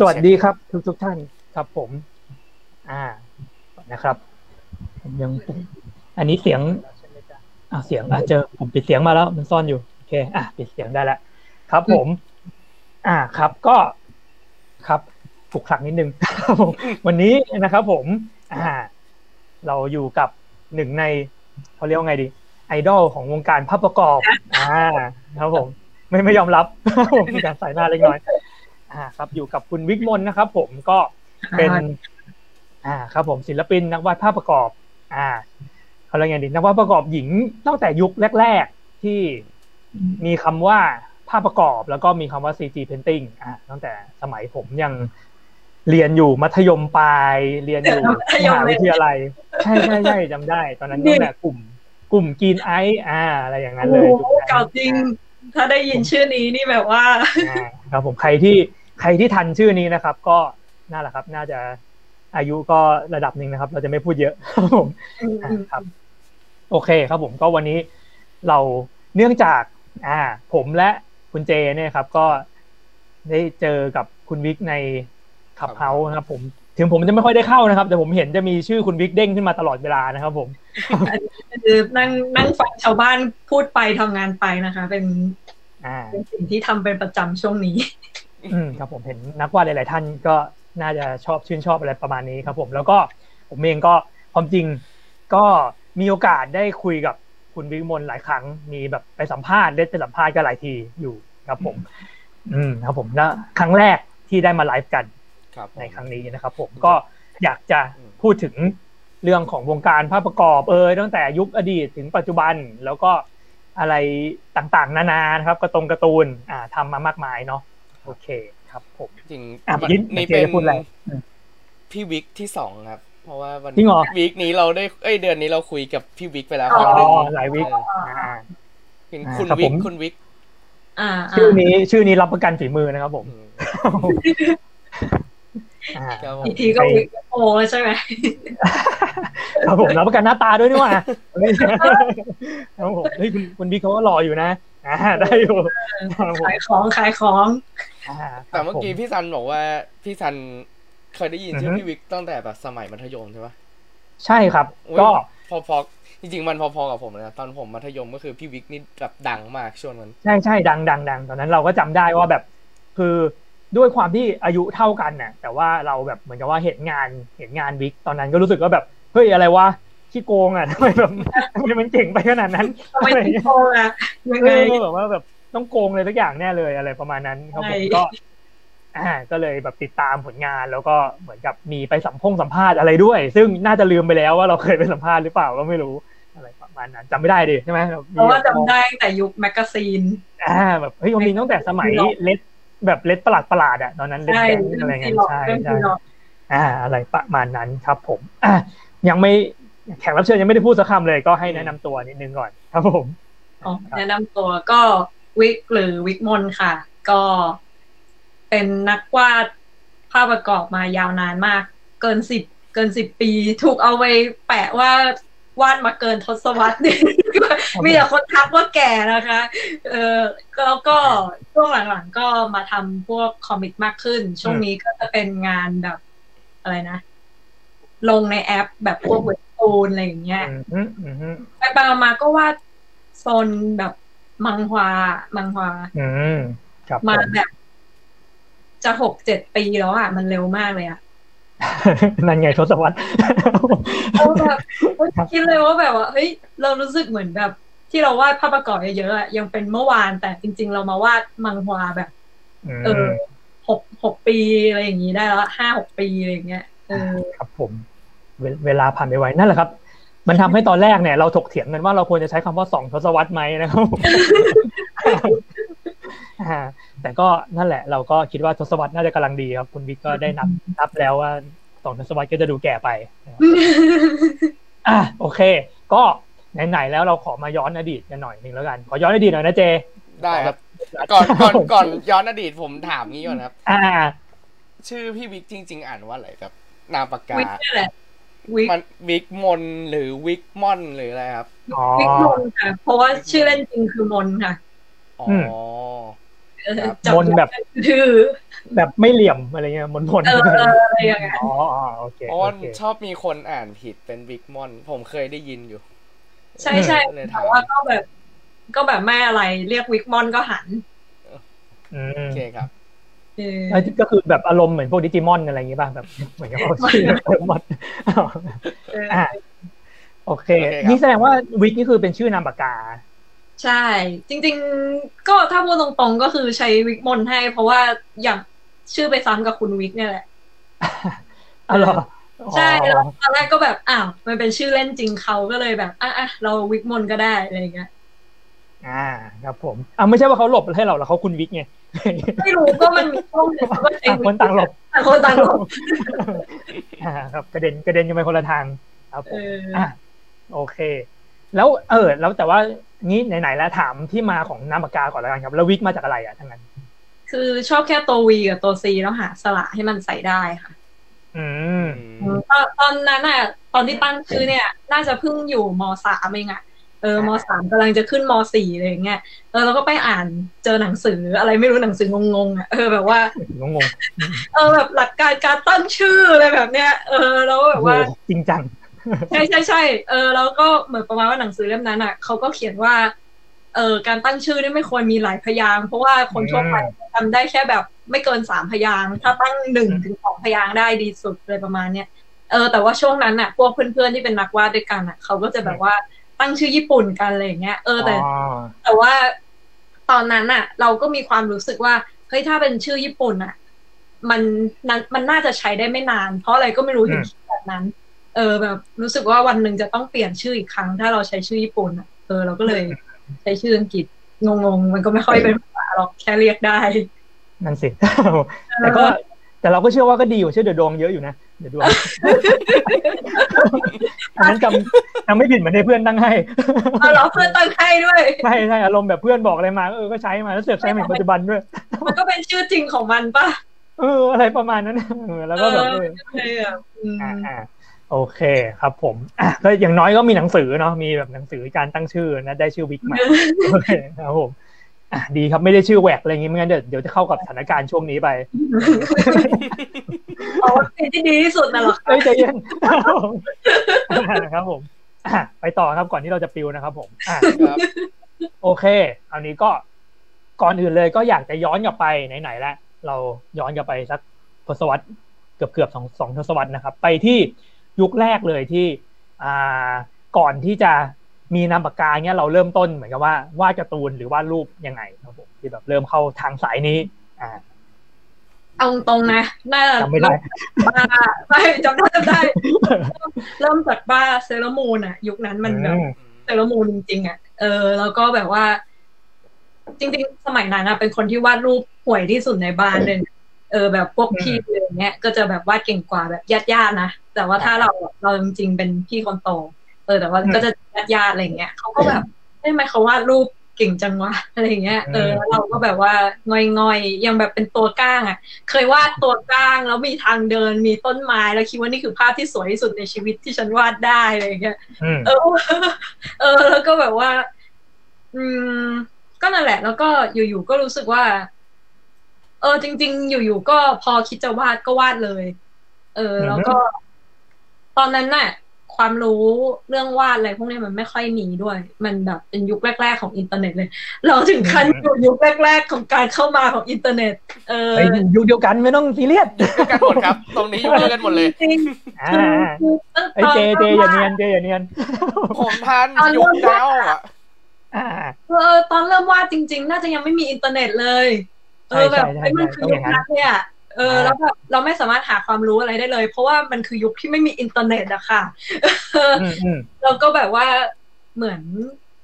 สวัสดีครับทุกทุกท่านครับผม อ่านะครับผมยัง อันนี้เสียงอ่าเสียงอะเจอผมปิดเสียงมาแล้ว มันซ่อนอยู่โอเค อะปิดเสียงได้แล้วครับผม อ่าครับก็ครับถูกขักนิดนึงวันนี้นะครับผม อ่า เราอยู่กับหนึ่งในเขาเรียกว่าไงดี ไอดอลของวงการภาพประกอบ อ่า ครับผม ไม่ไม่ยอมรับผมมีการใส่หน้าเล็กน้อย อ่าครับอยู่กับคุณวิกมลนะครับ ผมก็เป็น อ่าครับผมศิลปินนักวาดภาพประกอบ อ่าเขาเรียกไงดีนักวาดประกอบหญิงตั้งแต่ยุคแรก ๆ ที่มีคำว่าภาพประกอบ แล้วก็มีคำว่า CG painting อ่าตั้งแต่สมัยผมยังเรียนอยู่มัธยมปลายเรียนอยู่มหาวิทยาลัยใช่ใช่ใช่จำได้ ตอนนั้นตั้งแต่กลุ่ม กลุ่มกินไออ่า อะไรอย่างนั้นเลยเก่าจริง ถ้าได้ยินชื่อนี้นี่แบบว่าครับผมใครที่ ใครที่ทันชื่อนี้นะครับ ก็น่าแหละครับ น่าจะอายุก็ระดับหนึ่งนะครับ เราจะไม่พูดเยอะครับผมครับ โอเคครับผมก็วันนี้เราเนื่องจาก อ่า ผมและคุณเจเนี่ยครับ ก็ได้เจอกับคุณวิกในขับเฮาส์นะครับ ผมถึงผมจะไม่ค่อยได้เข้านะครับ แต่ผมเห็นจะมีชื่อคุณวิกเด้งขึ้นมาตลอดเวลานะครับผมคือนั่งนั่งฟังชาวบ้านพูดไปทำงานไปนะคะ เป็นอ่าเป็นสิ่งที่ทำเป็นประจำช่วงนี้ อืมครับผมเห็นนักวาดหลาย ๆ ท่านก็น่าจะชอบชื่นชอบอะไรประมาณนี้ครับผมแล้วก็ผมเองก็ความจริงก็มีโอกาสได้คุยกับคุณวิมลหลายครั้งมีแบบไปสัมภาษณ์ได้ไปสัมภาษณ์กันหลายทีอยู่ครับผม อืมครับผมนะครั้งแรกที่ได้มาไลฟ์กันในครั้งนี้นะครับผมก็อยากจะพูดถึงเรื่องของวงการภาพประกอบเออตั้งแต่ยุคอดีตถึงปัจจุบันแล้วก็อะไรต่างๆ นานานะครับกระตรงการ์ตูนอ่าทำมามากมายเนาะ โอเคครับผมจริงอะนี่เป็นพูดอะไรพี่วิกที่สองครับ เพราะว่าวันจริงเหรอวิกนี้เราได้เอ้ยเดือนนี้เราคุยกับพี่วิกไปแล้วอ๋อครั้งหนึ่งหลายวิกเอออ่าเป็นอ่าคุณครับวิผกมคุณวิกอ่าชื่อนี้ชื่อนี้รับประกันฝีมือนะครับผมอืมอ่าครับผมอีกทีก็วิกโอแล้วใช่ไหมครับผมรับประกันหน้าตาด้วยนี่หว่าครับผมเฮ้ยคุณคุณบิ๊กเขาก็รออยู่นะ อ่าได้อยู่ครับผมขายของขายของอ่าแต่เมื่อกี้พี่ซันบอกว่าพี่ซันเคยได้ยินชื่ออฮึพี่วิกตั้งแต่แบบสมัยมัธยมใช่ปะใช่ครับอุ๊ยก็พอพอจริงๆมันพอๆกับผมเลยนะตอนผมมัธยมก็คือพี่วิกนี่แบบดังมากช่วงนั้นใช่ใช่ดังดังดังตอนนั้นเราก็จำได้ว่าแบบคือด้วยความที่อายุเท่ากันน่ะแต่ว่าเราแบบเหมือนกับว่าเห็นงานเห็นงานวิกตอนนั้นก็รู้สึกว่าแบบเฮ้ยอะไรวะ ขี้โกงอะทำไมแบบทำไมมันเก่งไปขนาดนั้นทำไมอะไรถึงเงี้ยโกงอะยังเอไงอแบบว่าแบบต้องโกงเลยทุกอย่างแน่เลยอะไรประมาณนั้นครับผมใช่ก็อ่าก็เลยแบบติดตามผลงานแล้วก็เหมือนกับมีไปสัมพงสัมภาษณ์อะไรด้วย ซึ่งน่าจะลืมไปแล้วว่าเราเคยไปสัมภาษณ์หรือเปล่าก็ไม่รู้อะไรประมาณนั้นจำไม่ได้ดิใช่ไหมแบบเพราะว่าจำได้ตั้งแต่ยุคแมกกาซีนอ่าแบบเฮ้ยมันมีตั้งแต่สมัยหรอเล็ดแบบเล็ดประหลาดประหลาดๆอะตอนนั้นเล็ดใช่แดงอะไรเงี้ยหลอกใช่เรื่องใช่ที่หลอกอ่า อะไรประมาณนั้นครับผมอะยังไม่ แขกรับเชิญยังไม่ได้พูดสักคำเลยก็ให้แนะนำตัวนิดนึงก่อนครับผมอ๋อแนะนำตัวก็วิกหรือวิกมนค่ะ ก็เป็นนักวาดภาพประกอบมายาวนานมาก เกินสิบเกินสิบปี ถูกเอาไว้แปะว่าวาดมาเกินทศวรรษมีแต่คนทักว่าแก่นะคะ เออแล้วก็ช่วงหลังๆก็มาทำพวกคอมิกมากขึ้น ช่วงนี้ก็จะเป็นงานแบบอะไรนะ ลงในแอปแบบพวกเว็บ ตูนอะไรอย่างเงี้ยอืมอืมอืมไปไปมาๆก็วาดโซนแบบมังฮวามังฮวาอืมครับผมาแบบจะหกเจ็ดปีแล้วอะ มันเร็วมากเลยอะ นั่นไงทศวรรษเราแบบคิดเลยว่าแบบว่าเฮ้ยเรารู้สึกเหมือนแบบ ที่เราวาดภาพประกอบเยอะๆอะยังเป็นเมื่อวานแต่จริง ๆ เรามาวาดมังฮวาแบบ เออหกหกปีอะไรอย่างนี้ได้แล้วห้าหกปีอะไรอย่างเงี้ยเออครับผม เวเวลาผ่านไปไวนั่นแหละครับ มันทำให้ตอนแรกเนี่ยเราถกเถียงกันว่าเราควรจะใช้คำว่าสองทศวรรษไหมนะครับอ่าแต่ก็นั่นแหละ เราก็คิดว่าทศวรรษน่าจะกำลังดีครับ คุณวิกก็ได้นับนับแล้วว่าสองทศวรรษก็จะดูแก่ไปนะครับอะโอเค ก็ไหนๆแล้วเราขอมาย้อนอดีตกันหน่อยหนึ่งแล้วกัน ขอย้อนอดีตหน่อยนะเจ ได้ครับ ก่อนก่อนก่อนย้อนอดีตผมถามงี้ก่อนครับ อ่า ชื่อพี่วิกจริง ๆ อ่านว่าอะไรครับ นามปากกา วิกนี่แหละวิกมันวิกมนหรือวิกมอนหรืออะไรครับอ๋อวิกมนค่ะ เพราะว่าชื่อเล่นจริงคือมนค่ะอ๋ออือมเออครับจัมนต์แบบทื่อแบบไม่เหลี่ยมอะไรเงี้ยมนมนเออเอออะไรอย่างเงี้ยอ๋ออ๋อโอเคเพราะโอว่าเคชอบมีคนอ่านผิดเป็นวิกมอน ผมเคยได้ยินอยู่ ใช่ใช่เลยแต่ถามว่าก็แบบ ก็แบบไม่อะไรเรียกวิกมอนก็หันอืโอมเคครับเออแล้ว ก็คือแบบอารมณ์เหมือนพวกดิจิมอนอะไรอย่างงี้ป่ะแบบเหมือนกับเขาชื่อดิจิมอนเอออะโอเคโอเคครับนี่แสดงว่าวิกนี่คือเป็นชื่อนามปากกา ใช่ จริง ๆ ก็ถ้าพูดตรงๆ ก็คือใช้วิกมอนให้ เพราะว่าอย่างชื่อไปซ้ำกับคุณวิกเนี่ยแหละอ๋อเหรอใช่อ๋อแล้วตอนแรกก็แบบอ้าวมันเป็นชื่อเล่นจริงเขาก็เลยแบบอะอะเราวิกมอนก็ได้อะไรอย่างเงี้ย อ่าครับผมอ่าไม่ใช่ว่าเขาหลบให้เราแล้วเขาคุณวิกไงไม่รู้ก็มันมีช่วงหนึ่งเขาก็ใช้ต่างวิคนต่างหลบต่างคนต่างหลบอ่าครับกระเด็นกระเด็นกันไปคนละทางครับผเอมออะโอเค แล้วเออ แล้วแต่ว่างี้ไหนๆแล้วถามที่มาของนามปากกาก่อนแล้วกันครับ แล้ววิกมาจากอะไรอะทั้งนั้น คือชอบแค่ตัววีกับตัวซีแล้วหาสระให้มันใส่ได้ค่ะ อืมตอนตอนนั้นน่ะ ตอนที่ตั้งชื่อเนี่ย น่าจะเพิ่งอยู่มสามเองอะ เออมสามกำลังจะขึ้นมสี่อะไรอย่างเงี้ยเออเราก็ไปอ่านเจอหนังสืออะไรไม่รู้หนังสืองงๆอะเออแบบว่างงงเออแบบหลักการการตั้งชื่ออะไรแบบเนี้ยเออแล้วๆแบบว่าโอ้โหจริงจังใช่ใช่ใช่เออแล้วก็เหมือนประมาณว่าหนังสือเล่มนั้นอะเขาก็เขียนว่าเออการตั้งชื่อนี่ไม่ควรมีหลายพยางค์เพราะว่าคนทั่วไปทำได้แค่แบบไม่เกินสามพยางค์ถ้าตั้งหนึ่งถึงสองพยางค์ได้ดีสุดเลยประมาณเนี้ยเออแต่ว่าช่วงนั้นอะพวกเพื่อนๆที่เป็นนักวาดด้วยกันอะเขาก็จะแบบว่า ตั้งชื่อญี่ปุ่นกันอะไรอย่างเงี้ยเออแต่อ๋อแต่ว่าตอนนั้นอะเราก็มีความรู้สึกว่าเฮ้ยถ้าเป็นชื่อญี่ปุ่นอะมันนั้นมันน่าจะใช้ได้ไม่นาน เพราะอะไรก็ไม่รู้ถึงคิดแบบนั้น เออแบบ รู้สึกว่าวันหนึ่งจะต้องเปลี่ยนชื่ออีกครั้ง ถ้าเราใช้ชื่อญี่ปุ่นอะเออเราก็เลยใช้ชื่ออังกฤษงงๆมันก็ไม่ค่อยเป็นภาษาหรอกแค่เรียกได้นั่นสิแต่ก็แต่เราก็เชื่อว่าก็ดีกว่าชื่อเดอะดวงเยอะอยู่นะ เดอะดวงอันนั้นจำจำไม่ผิดเหมือนในเพื่อนตั้งให้เอาเราเพื่อนตั้งให้ด้วยใช่ใช่อารมณ์แบบเพื่อนบอกอะไรมาเออก็ใช้มาแล้วเสือกใช้มาถึงปัจจุบันด้วย มันก็เป็นชื่อจริงของมันปะเอออะไรประมาณนั้นเออแล้วก็แบบเออเออแบบอืมอ่าอ่าโอเคครับผมอะก็อย่างน้อยก็มีหนังสือเนาะมีแบบหนังสือการตั้งชื่อนะได้ชื่อวิกมาโอเคครับผม อะดีครับไม่ได้ชื่อแหวกอะไรอย่างงี้ไม่งั้นเดี๋ยวเดี๋ยวจะเข้ากับสถานการณ์ช่วงนี้ไปเอาสิ่งที่ดีที่สุดน่ะเหรอคะเอ้ยใจเย็นครับผมอะไปต่อครับก่อนที่เราจะปิวนะครับผมอะครับโอเคคราวนี้ก็ก่อนอื่นเลยก็อยากจะย้อนกลับไปไหนๆแล้วเราย้อนกลับไปสักทศวรรษเกือบเกือบๆสองสองทศวรรษนะครับ ไปที่ยุคแรกเลยที่อ่าก่อนที่จะ มีนามปากกาเนี้ยเราเริ่มต้นเหมือนกับว่าวาดการ์ตูนหรือวาดรูปยังไงครับผมที่แบบเริ่มเข้าทางสายนี้ อ่าเอาตรงๆนะน่าจะจำไม่ได้บ้าไม่จำได้จำได้ เริ่มจากบ้าเซเลอร์มูนอะยุคนั้นมันแบบอืมเซเลอร์มูนจริงๆอะเออ แล้วก็แบบว่า จริง ๆ สมัยนั้นอะเป็นคนที่วาดรูปห่วยที่สุดในบ้านเลยนะเออแบบพวกพี่อะไรอย่างเงี้ยก็จะแบบวาดเก่งกว่าแบบญาติๆนะแต่ว่าถ้าเราเราจริงๆเป็นพี่คนโต เออแต่ว่าก็จะญาติๆอะไรอย่างเงี้ยเขาก็แบบเอ้ยทำไมเขาวาดรูปเก่งจังวะอะไรอย่างเงี้ยเออแล้วเราก็แบบว่างอยๆยังแบบเป็นตัวก้างอะเคยวาดตัวก้างแล้วมีทางเดินมีต้นไม้แล้วคิดว่านี่คือภาพที่สวยที่สุดในชีวิตที่ฉันวาดได้อะไรอย่างเงี้ยอืมเออ เออ แล้วก็แบบว่า อืม ก็นั่นแหละ แล้วก็อยู่ๆก็รู้สึกว่า เออ จริง ๆ อยู่ๆก็พอคิดจะวาดก็วาดเลย เออ แล้วก็ ตอนนั้นน่ะ ความรู้เรื่องวาดอะไรพวกนี้มันไม่ค่อยมีด้วย มันแบบเป็นยุคแรก ๆ ของอินเทอร์เน็ตเลย เราถึงขั้นอยู่ยุคแรก ๆ ของการเข้ามาของอินเทอร์เน็ต เออไปยุคเดียวกันไม่ต้องซีเรียสยุคกันหมดครับ ตรงนี้ยุคเดียวกันหมดเลยจริงอ่าๆคือตั้งไอ้ยเจเจอย่าเนียนเจอย่าเนียนผมทันยุคแล้วอะอ่าเออตอนเริ่มวาดจริง ๆ น่าจะยังไม่มีอินเทอร์เน็ตเลย เออแบบใช่ใช่ไอ้ยมันคือต้องอยุย่าคงนั้นนั้นเนี่ย เอออ่าแล้วแบบเราไม่สามารถหาความรู้อะไรได้เลย เพราะว่ามันคือยุคที่ไม่มีอินเทอร์เน็ตอะค่ะเอออืมอืมเราก็แบบว่าเหมือน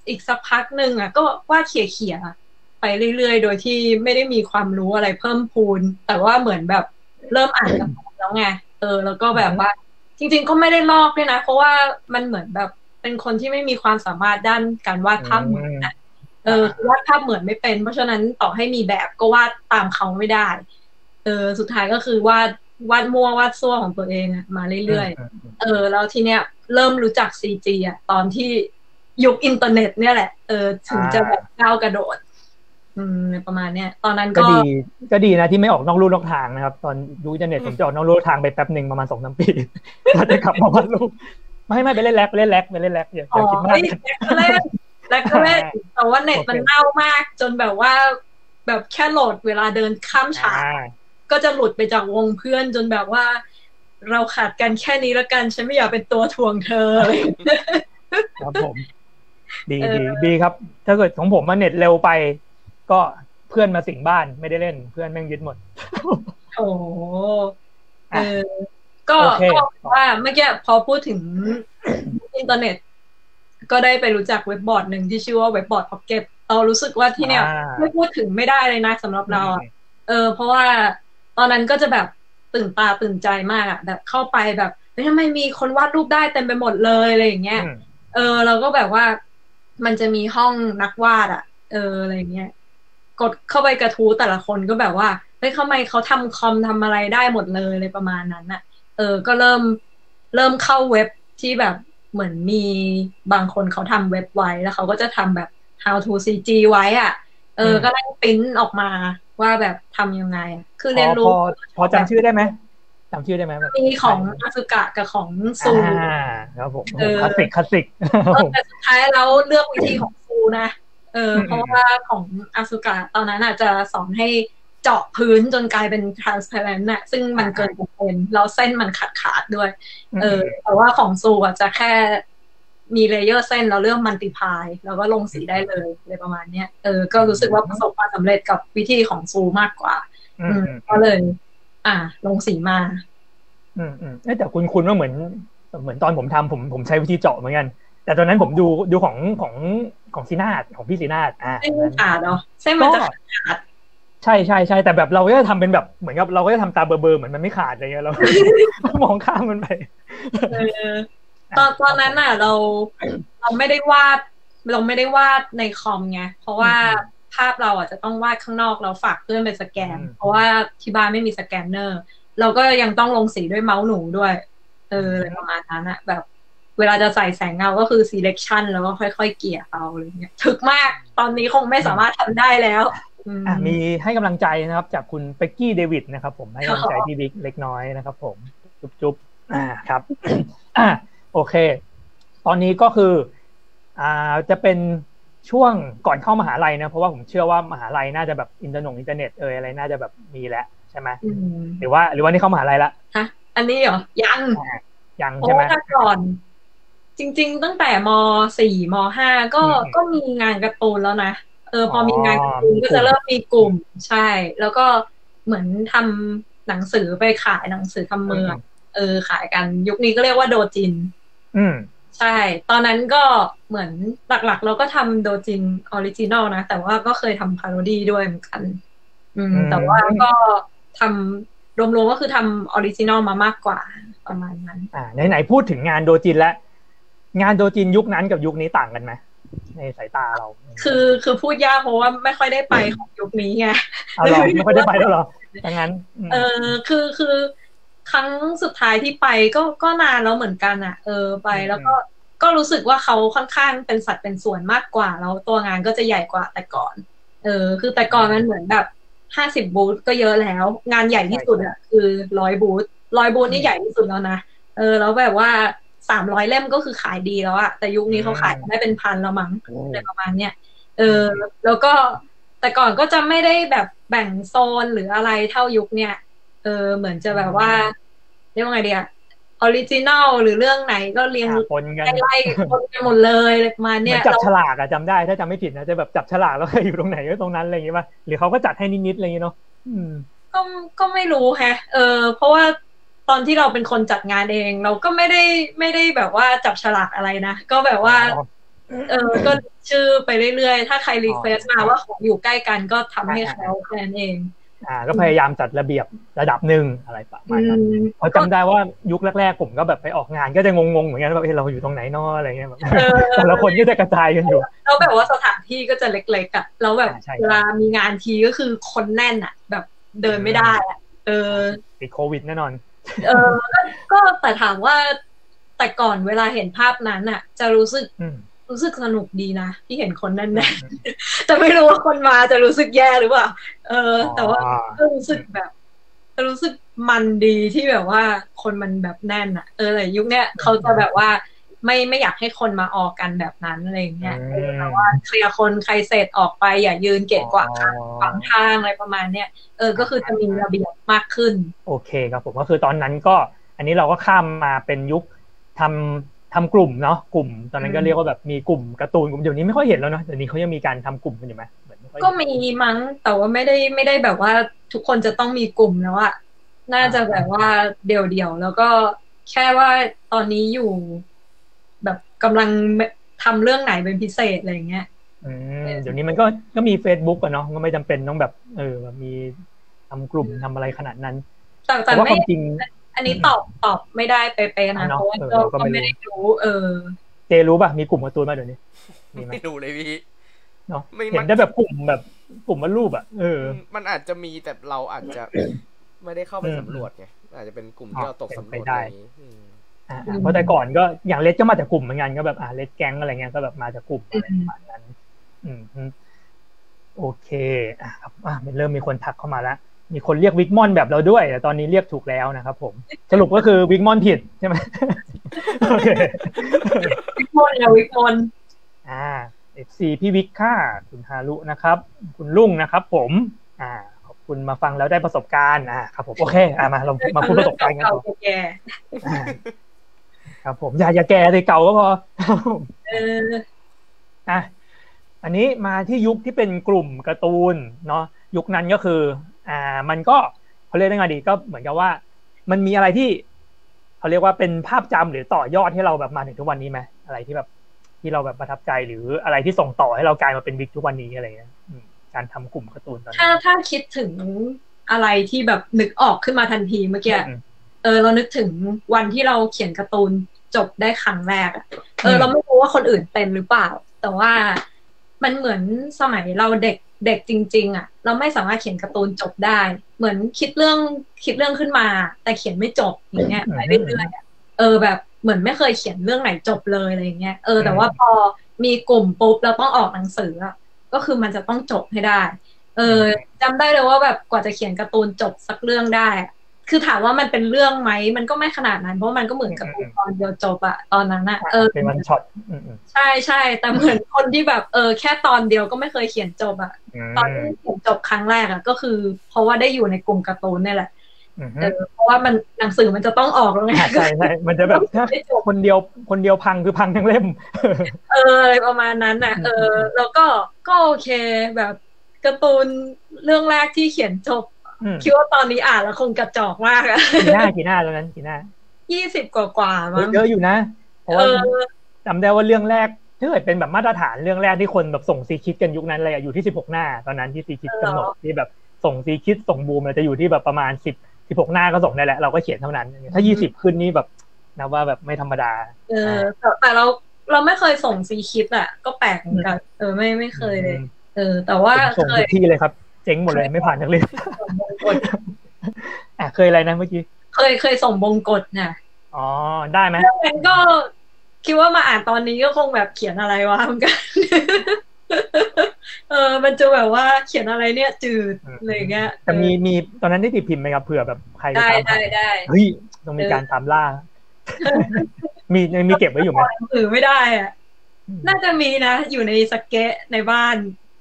อีกสักพักหนึ่งอะก็วาดเขี่ยๆไปเรื่อยๆ โดยที่ไม่ได้มีความรู้อะไรเพิ่มพูน แต่ว่าเหมือนแบบเริ่มอ่านกันแล้วไงเออ แล้วก็แบบว่า จริง ๆ ก็ไม่ได้ลอกด้วยนะ เพราะว่ามันเหมือนแบบเป็นคนที่ไม่มีความสามารถด้านการวาดภาพเหมือนอะเออคือวาดภาพเหมือนไม่เป็น เพราะฉะนั้นต่อให้มีแบบก็วาดตามเขาไม่ได้เออสุดท้ายก็คือวาดวาดมั่ววาดซั่วของตัวเองอะมาเรื่อยๆ เออ แล้วทีเนี้ยเริ่มรู้จัก CG อะตอนที่ยุคอินเทอร์เน็ต เนี่ยแหละ เออ ถึงจะแบบก้าวกระโดดออืมประมาณเนี้ยตอนนั้นก็ก็ดีก็ดีนะที่ไม่ออกนอกลู่นอกทางนะครับ ตอนดูอินเทอร์เน็ตผมจะออกนอกลู่นอกทางไปแป๊บหนึ่งประมาณสองสามปีก็จะกลับมาวาดรูปไม่ไม่ไปเล่นแร็กไปเล่นแร็กไปเล่นแร็กอย่าออ๋อย่าคิดมากเฮ้ยแล้วก็เล่นแล้วก็เล่นแต่ว่าเน็ตมันโอเคเน่ามาก จนแบบว่า แบบแค่โหลดเวลาเดินข้ามฉากอ่า ก็จะหลุดไปจากวงเพื่อนจนแบบว่า เราขาดกันแค่นี้แล้วกัน ฉันไม่อยากเป็นตัวทวงเธออะไรอย่างเงี้ยครับผม ดีเออดีดีครับ ถ้าเกิดของผมมาเน็ตเร็วไป ก็เพื่อนมาสิงบ้านไม่ได้เล่น เพื่อนแม่งยึดหมด โอ้โหเออก็โอเคก็ว่าเมื่อกี้พอพูดถึงอินเทอร์เน็ต ก็ได้ไปรู้จักเว็บบอร์ดหนึ่งที่ชื่อว่าเว็บบอร์ด Pocket เรารู้สึกว่าที่เนี่ยอ่าไม่พูดถึงไม่ได้เลยนะสำหรับเราอะเออเพราะว่า ตอนนั้นก็จะแบบตื่นตาตื่นใจมากอะแบบเข้าไปแบบเฮ้ยทำไมมีคนวาดรูปได้เต็มไปหมดเลยอะไรอย่างเงี้ยอืมเออ เราก็แบบว่ามันจะมีห้องนักวาดอะเอออะไรอย่างเงี้ยกดเข้าไปกระทู้แต่ละคนก็แบบว่าเฮ้ยทำไมเขาทำคอมทำอะไรได้หมดเลยอะไรประมาณนั้นอะเออ ก็เริ่มเริ่มเข้าเว็บที่แบบเหมือนมีบางคนเขาทำเว็บไว้แล้วเขาก็จะทำแบบ how to cg ไว้อะเอออืมก็นั่งปริ้นออกมา ว่าแบบทำยังไงอะคือพเรียนอรู้ พอพอจำชื่อได้ไหมจำชื่อได้ไหมแบบมีของอาซึกะกับของซูอ่าครับผมเออคลาสสิกคลาสสิกเออแต่สุดท้ายแล้วเลือกวิธีของซูนะ เอออืมเพราะว่าของอาซึกะตอนนั้นอาจจะสอนให้เจาะพื้นจนกลายเป็น transparent น่ะ ซึ่งมันเกินจำเป็นแล้วเส้นมันขาดขาดๆด้วย เออ แต่ว่าของซูอะจะแค่ มี layer เส้นแล้วเลือก multiply แล้วก็ลงสีได้เลยอะไรประมาณเนี้ยเออก็รู้สึกว่าประสบความสำเร็จกับวิธีของซูมากกว่า อือืมมอืมก็เลย อะลงสีมา อืมอืมเอ้ยแต่คุณคุณว่าเหมือน เหมือนตอนผมทำผมผมใช้วิธีเจาะเหมือนกัน แต่ตอนนั้นผมดูดูของของของซีนาดของพี่ซีนาดอ่าเส้นมันขาดเนาะเส้นมันจะขาดใช่ใช่ใช่แต่แบบเราก็จะทำเป็นแบบเหมือนกับเราก็จะทำตาเบอร์เบอร์เหมือนมันไม่ขาดอะไรเงี้ยเรามองข้ามมันไปเออ ตอนตอนนั้นน่ะ เราเราไม่ได้วาด เราไม่ได้วาดในคอมไงเพราะว่าอืมภาพเราอะจะต้องวาดข้างนอกเราฝากเพื่อนไปสแกนอืมเพราะว่าที่บ้านไม่มีสแกนเนอร์ เราก็ยังต้องลงสีด้วยเมาส์หนูด้วย เอออะไรประมาณนั้นอะแบบ เวลาจะใส่แสงเงาก็คือ selection แล้วก็ค่อยๆเกลี่ยเอาอะไรเงี้ยถึกมากตอนนี้คงไม่สามารถทำได้แล้วอืมอะมีให้กำลังใจนะครับ จากคุณเป็กกี้เดวิดนะครับ ผมให้กำลังใจพี่บิ๊กเล็กน้อยนะครับ ผม จุ๊บจุ๊บอ่าครับ อ่า โอเค ตอนนี้ก็คืออ่าจะเป็นช่วงก่อนเข้ามหาลัยนะเพราะว่าผมเชื่อว่ามหาลัยน่าจะแบบอินเทอร์เน็ตอินเทอร์เน็ตเอออะไรน่าจะแบบมีแล้วใช่ไหมอืมหรือว่า หรือว่านี่เข้ามหาลัยละฮะอันนี้เหรอยังอ่ายังเพราะใช่ไหมว่าแต่ก่อน จริง ๆ ตั้งแต่มสี่มห้าก็อืมก็มีงานการ์ตูนแล้วนะเออ พอออมีงานการ์ตูนมีก็กลุ่มจะเริ่มมีกลุ่มใช่ แล้วก็เหมือนทำหนังสือไปขายหนังสือทำเมืองเออขายกันยุคนี้ก็เรียกว่าโดจิน อืมใช่ ตอนนั้นก็เหมือนหลักๆ เราก็ทำโดจิน original นะ แต่ว่าก็เคยทำ parody ด้วยเหมือนกันอืมอืม แต่ว่าก็ทำรวมๆก็คือทำ original มามากกว่าประมาณนั้น อ่าไหนๆพูดถึงงานโดจินแล้ว งานโดจินยุคนั้นกับยุคนี้ต่างกันไหมในสายตาเรา คือคือพูดยากเพราะว่าไม่ค่อยได้ไปของยุคนี้ไงเอาเราไม่ค่อยได้ไปแล้วเหรอดังนั้นมเออคือคือ ครั้งสุดท้ายที่ไปก็ก็นานแล้วเหมือนกันอะเออไปแล้วก็ก็รู้สึกว่าเขาค่อนข้างเป็นสัดเป็นส่วนมากกว่าแล้วตัวงานก็จะใหญ่กว่าแต่ก่อน เออ คือแต่ก่อนมันเหมือนแบบห้าสิบบูธก็เยอะแล้ว งานใหญ่ที่สุดอะคือร้อยบูธร้อยบูธนี่ใหญ่ที่สุดแล้วนะเออ แล้วแบบว่าสามร้อยเล่มก็คือขายดีแล้วอะแต่ยุคนี้เขาขายได้เป็นพันแล้วมั้งโอ้อะไรประมาณเนี้ยเออ แล้วก็แต่ก่อนก็จะไม่ได้แบบแบ่งโซนหรืออะไรเท่ายุคเนี้ย เออเหมือนจะแบบว่าเรียกว่าไงเดียออริจินัลหรือเรื่องไหนก็เรียงอ่าปนกันไล่ๆคนกันหมดเลยอะไรประมาณเหมืเนี้อยนจับเราฉลากอะจำได้ ถ้าจำไม่ผิดนะจะแบบจับฉลากแล้วอยู่ตรงไหนก็ตรงนั้นอะไรอย่างงี้ป่ะหรือเขาก็จัดให้นิดๆอะไรอย่างงี้เนาะอืมก็ก็ไม่รู้แฮะ เออ เพราะว่าตอนที่เราเป็นคนจัดงานเอง เราก็ไม่ได้ไม่ได้แบบว่าจับฉลากอะไรนะ ก็แบบว่าอ๋อเออก็ชื่อไปเรื่อยๆ ถ้าใคร request มาอ๋อว่าของอยู่ใกล้กันก็ทำให้อ่าเขาแค่นั้นเอง อ่าก็พยายามจัดระเบียบระดับหนึ่งอะไรประมาณนั้นอืมเพราะจำได้ว่ายุคแรกๆผมก็แบบไปออกงานก็จะงงๆเหมือนกันว่าเฮ้ยเราอยู่ตรงไหนเนอะอะไรเงี้ยแบบเออแต่ละคนก็จะกระจายกันอยู่แล้วแบบว่าสถานที่ก็จะเล็กๆอะแล้วแบบอ่าใช่เวลามีงานทีก็คือคนแน่นอะ แบบเดินไม่ได้อะเออติดโควิดแน่นอน เออ ก็ก็แต่ถามว่าแต่ก่อนเวลาเห็นภาพนั้นอะ จะรู้สึกอืม รู้สึกสนุกดีนะที่เห็นคนแน่นๆแต่ไม่รู้ว่าคนมาจะรู้สึกแย่หรือเปล่า เออ แต่ว่าอ๋อก็รู้สึกแบบรู้สึกมันดีที่แบบว่าคนมันแบบแน่นอะเออแต่ยุคเนี้ยเขาจะแบบว่าไม่ไม่อยากให้คนมาออกกันแบบนั้นอะไรอย่างเงี้ยเออแต่ว่าเคลียร์คนใครเสร็จออกไป อย่ายืนเกะกวางทางขวางทางอะไรประมาณเนี้ยเออ ก็คือจะมีระเบียบมากขึ้น โอเคครับผมก็คือตอนนั้นก็ อันนี้เราก็ข้ามมาเป็นยุคทำ ทำกลุ่มเนาะกลุ่ม ตอนนั้นก็อืมเรียกว่าแบบมีกลุ่มการ์ตูนกลุ่มเดี๋ยวนี้ไม่ค่อยเห็นแล้วเนาะเดี๋ยวนี้เขายังมีการทำกลุ่มกันอยู่ไหมเหมือนไค่อยก็มีมั้งแต่ว่าไม่ได้ไม่ได้แบบว่าทุกคนจะต้องมีกลุ่มแล้วอะน่าจะแบบว่าเดี่ยวเดี่ยวๆแล้วก็แค่ว่าตอนนี้อยู่ แบบกำลังทำเรื่องไหนเป็นพิเศษอะไรอย่างเงี้ยอืมเดี๋ยวนี้มันก็ก็มี Facebook อะเนาะก็ไม่จำเป็นต้องแบบ เออแบบมีทำกลุ่มทำอะไรขนาดนั้นแต่แต่แต่ว่าคไม่วามจริง อันนี้ตอบตอบไม่ได้ไปไปๆนะอะเนอะเพราะว่าเออก็เราก็ก็ไม่รู้ไม่ได้รู้ เออ เจรู้ป่ะมีกลุ่มการ์ตูนมาเดี๋ยวนี้มีไหมไม่ดูเลยพี่เนาะไม่เห็นได้แบบกลุ่มแบบกลุ่มวาดรูปอะเออ มันอาจจะมีแต่เราอาจจะไม่ได้เข้าไปอืมสำรวจไงอาจจะเป็นกลุ่มที่เราตกสำรวจเป็นไปได้อะไรอย่างนี้อืมอ่าเพราะแต่ก่อนก็อย่างเลดก็มาจากกลุ่มเหมือนกันก็แบบอ่าเลดแก๊งอะไรเงี้ยก็แบบมาจากกลุ่มอะไรประมาณนั้น อืมอืมโอเคอะครับอะมันเริ่มมีคนทักเข้ามาแล้ว มีคนเรียกวิกมอนแบบเราด้วย แต่ตอนนี้เรียกถูกแล้วนะครับผม สรุปก็คือวิกมอนผิดใช่ไหมโอเควิกมนอะวิกมนอ่า FC พี่วิกค่ะ คุณฮารุนะครับ คุณลุงนะครับ ผม อ่า ขอบคุณมาฟังแล้วได้ประสบการณ์อ่าครับผมโอเค อ่ามาเรามาพูดประสบการณ์กันเก่าต่อๆแก่อ่าครับผมอย่าอย่าแก่เลยเก่าก็พอๆเอออะอันนี้มาที่ยุคที่เป็นกลุ่มการ์ตูนเนาะยุคนั้นก็คือ อ่ามันก็เขาเรียกได้ไงดีก็เหมือนกับว่า มันมีอะไรที่เขาเรียกว่าเป็นภาพจำหรือต่อยอดให้เราแบบมาถึงทุกวันนี้ไหมอะไรที่แบบที่เราแบบประทับใจหรืออะไรที่ส่งต่อให้เรากลายมาเป็นวิกทุกวันนี้อะไรเงี้ยอืมการทำกลุ่มการ์ตูนตอนนี้ถ้าถ้าคิดถึงอะไรที่แบบนึกออกขึ้นมาทันทีเมื่อกี้อืมเออเรานึกถึงวันที่เราเขียนการ์ตูนจบได้ครั้งแรกอะเอออืมเราไม่รู้ว่าคนอื่นเป็นหรือเปล่า แต่ว่ามันเหมือนสมัยเราเด็ก เด็กจริง ๆ อะ เราไม่สามารถเขียนการ์ตูนจบได้ เหมือนคิดเรื่องคิดเรื่องขึ้นมา แต่เขียนไม่จบอย่างเงี้ยไปเรื่อยๆอะเออแบบเหมือนไม่เคยเขียนเรื่องไหนจบเลยอะไรเงี้ยเออแต่ว่าพอมีกลุ่มปุ๊บเราต้องออกหนังสืออะก็คือมันจะต้องจบให้ได้ เออจำได้เลยว่าแบบกว่าจะเขียนการ์ตูนจบสักเรื่องได้อะ คือถามว่ามันเป็นเรื่องไหม มันก็ไม่ขนาดนั้น เพราะมันก็เหมือนการ์ตูนตอนเดียวจบอะตอนนั้นอะเออเป็นวันช็อตอืมอืมใช่ใช่แต่เหมือนคนที่แบบเออแค่ตอนเดียวก็ไม่เคยเขียนจบอะอืมตอนที่เขียนจบครั้งแรกอะก็คือ เพราะว่าได้อยู่ในกลุ่มการ์ตูนนี่แหละอืมเออเพราะว่ามันหนังสือมันจะต้องออกแล้วไงอ่าใช่ใช่มันจะแบบถ้าไม่จบคนเดียวคนเดียวพังคือพังทั้งเล่ม เอออะไรประมาณนั้นน่ะ เออ แล้วก็ก็โอเคแบบการ์ตูนเรื่องแรกที่เขียนจบอืม คิดว่าตอนนี้อ่านแล้วคงกระจอกมากอะกี่หน้ากี่หน้าตอนนั้นกี่หน้ายี่สิบกว่ากว่าๆมั้งเยอะอยู่นะเพราะเอว่าอจำได้ว่าเรื่องแรกถ้าเกิดเป็นแบบมาตรฐานเรื่องแรกที่คนแบบส่งซีคิดกันยุคนั้นเลยอะอยู่ที่สิบหกหน้า ตอนนั้นที่ซีคิดกำหนดที่แบบส่งซีคิดส่งบูมมันจะอยู่ที่แบบประมาณสิบสิบหกหน้าก็ส่งได้แหละเราก็เขียนเท่านั้น ถ้ายี่สิบขึ้นนี่แบบนับว่าแบบไม่ธรรมดา เออแต่แต่เราเราไม่เคยส่งซีคิดอะก็แปลกเหมือนกัน เออไม่ไม่เคยเลย เออ แต่ว่าผมส่งเคทุยกที่เลยครับ เจ๊งหมดเลยไม่ผ่านทั้งเล่มส่งบง กฎอะเคยอะไรนะเมื่อกี้ เคยเคยส่งบงกฎน่ะอ๋อได้ไหมแล้วมันก็คิดว่ามาอ่านตอนนี้ก็คงแบบเขียนอะไรวะเหมือนกัน เออ มันจะแบบว่าเขียนอะไรเนี่ย จืดอะไรอย่างเงี้ยแต่มีมีตอนนั้นได้ติดพิมพ์ไหมครับเผื่อแบบใครจะได้ตามได้หาได้เฮ้ยต้องมีการตามล่า มียังมีเก็บไว้อยู่ไหมหนังสือไม่ได้อะน่าจะมีนะ อยู่ในสเก็ตในบ้าน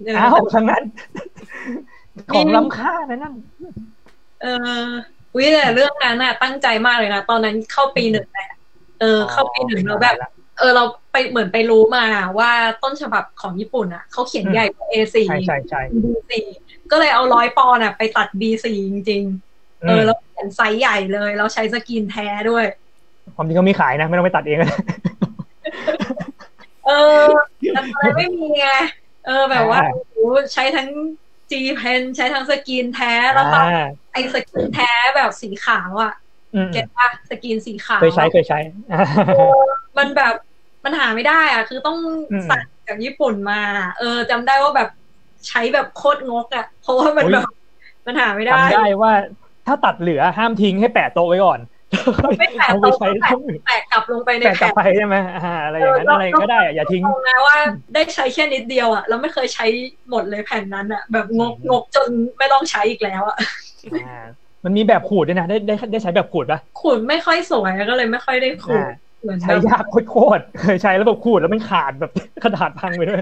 เอออ้าวทั้งนั้น ของล้ำค่านะนั่น เออวิแต่เรื่องนั้นน่ะ ตั้งใจมากเลยนะ ตอนนั้นเข้าปีหนึ่งแหละเออ เข้าปีหนึ่งแล้วแบบ เออ เราไปเหมือนไปรู้มาว่าต้นฉบับของญี่ปุ่นอะเขาเขียนใหญ่กว่า A4 ใช่ใช่ใช่ B4 ก็เลยเอาร้อยปอนด์อะ ไปตัด B4 จริง ๆ เออ แล้วเขียนไซส์ใหญ่เลยแล้วใช้สกรีนแท้ด้วย ความจริงก็มีขายนะ ไม่ต้องไปตัดเองเออแต่ตอนนั้นไม่มีไงเออแบบว่าอ่าโอ้โหใช้ทั้ง G Pen ใช้ทั้งสกรีนแท้แล้วตอนอ่าไอ้สกรีนแท้แบบสีขาวอะอืม get ปะสกรีนสีขาวเคยใช้เคยใช้ มันแบบมันหาไม่ได้อะ คือต้องอืมสั่งจากญี่ปุ่นมา เออจำได้ว่าแบบใช้แบบโคตรงกอะเพราะว่ามันโอ้ยแบบมันหาไม่ได้จำได้ว่าถ้าตัดเหลือห้ามทิ้งให้แปะโต๊ะไว้ก่อน ไม่แปะเอาตไปรงใช้แปะช่องอื่นแปะกลับลงไปในแปะกลับแผ่นไปใช่ไหมอ่าอะไรอย่างนั้นอะไรก็ได้อะอย่าทิ้งตรงนะว่าได้ใช้แค่นิดเดียวอะแล้วไม่เคยใช้หมดเลยแผ่นนั้นอะ แบบงกอืมงกจนไม่ต้องใช้อีกแล้วอะอ่ามันมีแบบขูดด้วยนะได้ได้ได้ใช้แบบขูดปะขูดไม่ค่อยสวยก็เลยไม่ค่อยได้ขูดอ่าเหมือนใช้แบบยากโคตรๆเคยใช้แล้วแบบขูดแล้วมันขาดแบบกระดาษพังไปด้วย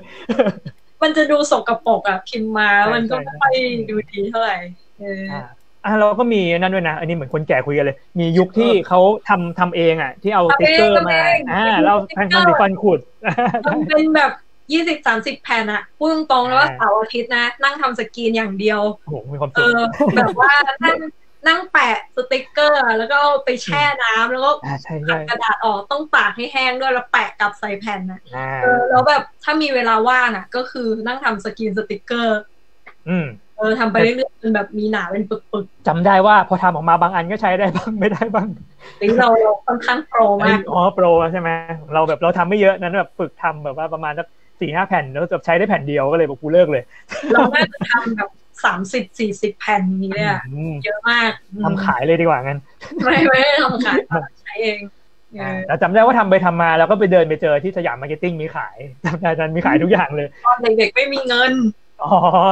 มันจะดูสกปรกอะพิมพ์มาใช่มันก็ใช่ไม่ค่อยดูดีเท่าไหร่เอออ่าอ่าเราก็มีนั่นด้วยนะ อันนี้เหมือนคนแก่คุยกันเลย มียุคที่เขาทำทำเองอะ ที่เอาสทำเองติ๊กเกอร์มาทำเองอ่าเราทำทำสติ๊กเกอร์ทำสีฟันขูดมันเป็นแบบยี่สิบสามสิบแผ่นอะพูดตรงๆแล้วว่าอ่าเสาร์อาทิตย์นะ นั่งทำสกรีนอย่างเดียวโอ้โหมีความเอสุขอแบบว่านั่งนั่งแปะสติกเกอร์ แล้วก็เอาไปแช่น้ำแล้วก็อ่าใช่ขัใช่ดกระดาษออกต้องตากให้แห้งด้วยแล้วแปะกลับใส่แผ่นนะอ่าเออแล้วแบบถ้ามีเวลาว่างอะก็คือนั่งทำสกรีนสติกเกอร์ อืม เออทำไปเรื่อยๆจนแบบมีหนาเป็นปึกจำได้ว่าพอทำออกมาบางอันก็ใช้ได้บ้างไม่ได้บ้างๆนี่เราเราค่อนข้างโปรอันมานี้กอ๋อโปรใช่ไหมเราแบบเราทำไม่เยอะนั้นแบบฝึกทำแบบว่าประมาณสักสี่ห้าแผ่นแล้วแบบใช้ได้แผ่นเดียวก็เลยบอกกูเลิกเลย เราน่าจะทำแบบสามสิบสี่สิบแผ่นนี้เลยอะอืมเยอะมากอืมทำขายเลยดีกว่างั้น ไม่ไม่ได้ทำขายใช้เองเออแต่จำได้ว่าทำไปทำมาแล้วก็ไปเดินไปเจอที่สยามมาร์เก็ตติ้งมีขายจำได้ตอนมีขายทุกอย่างเลยตอนเด็กๆไม่มีเงิน อ๋อ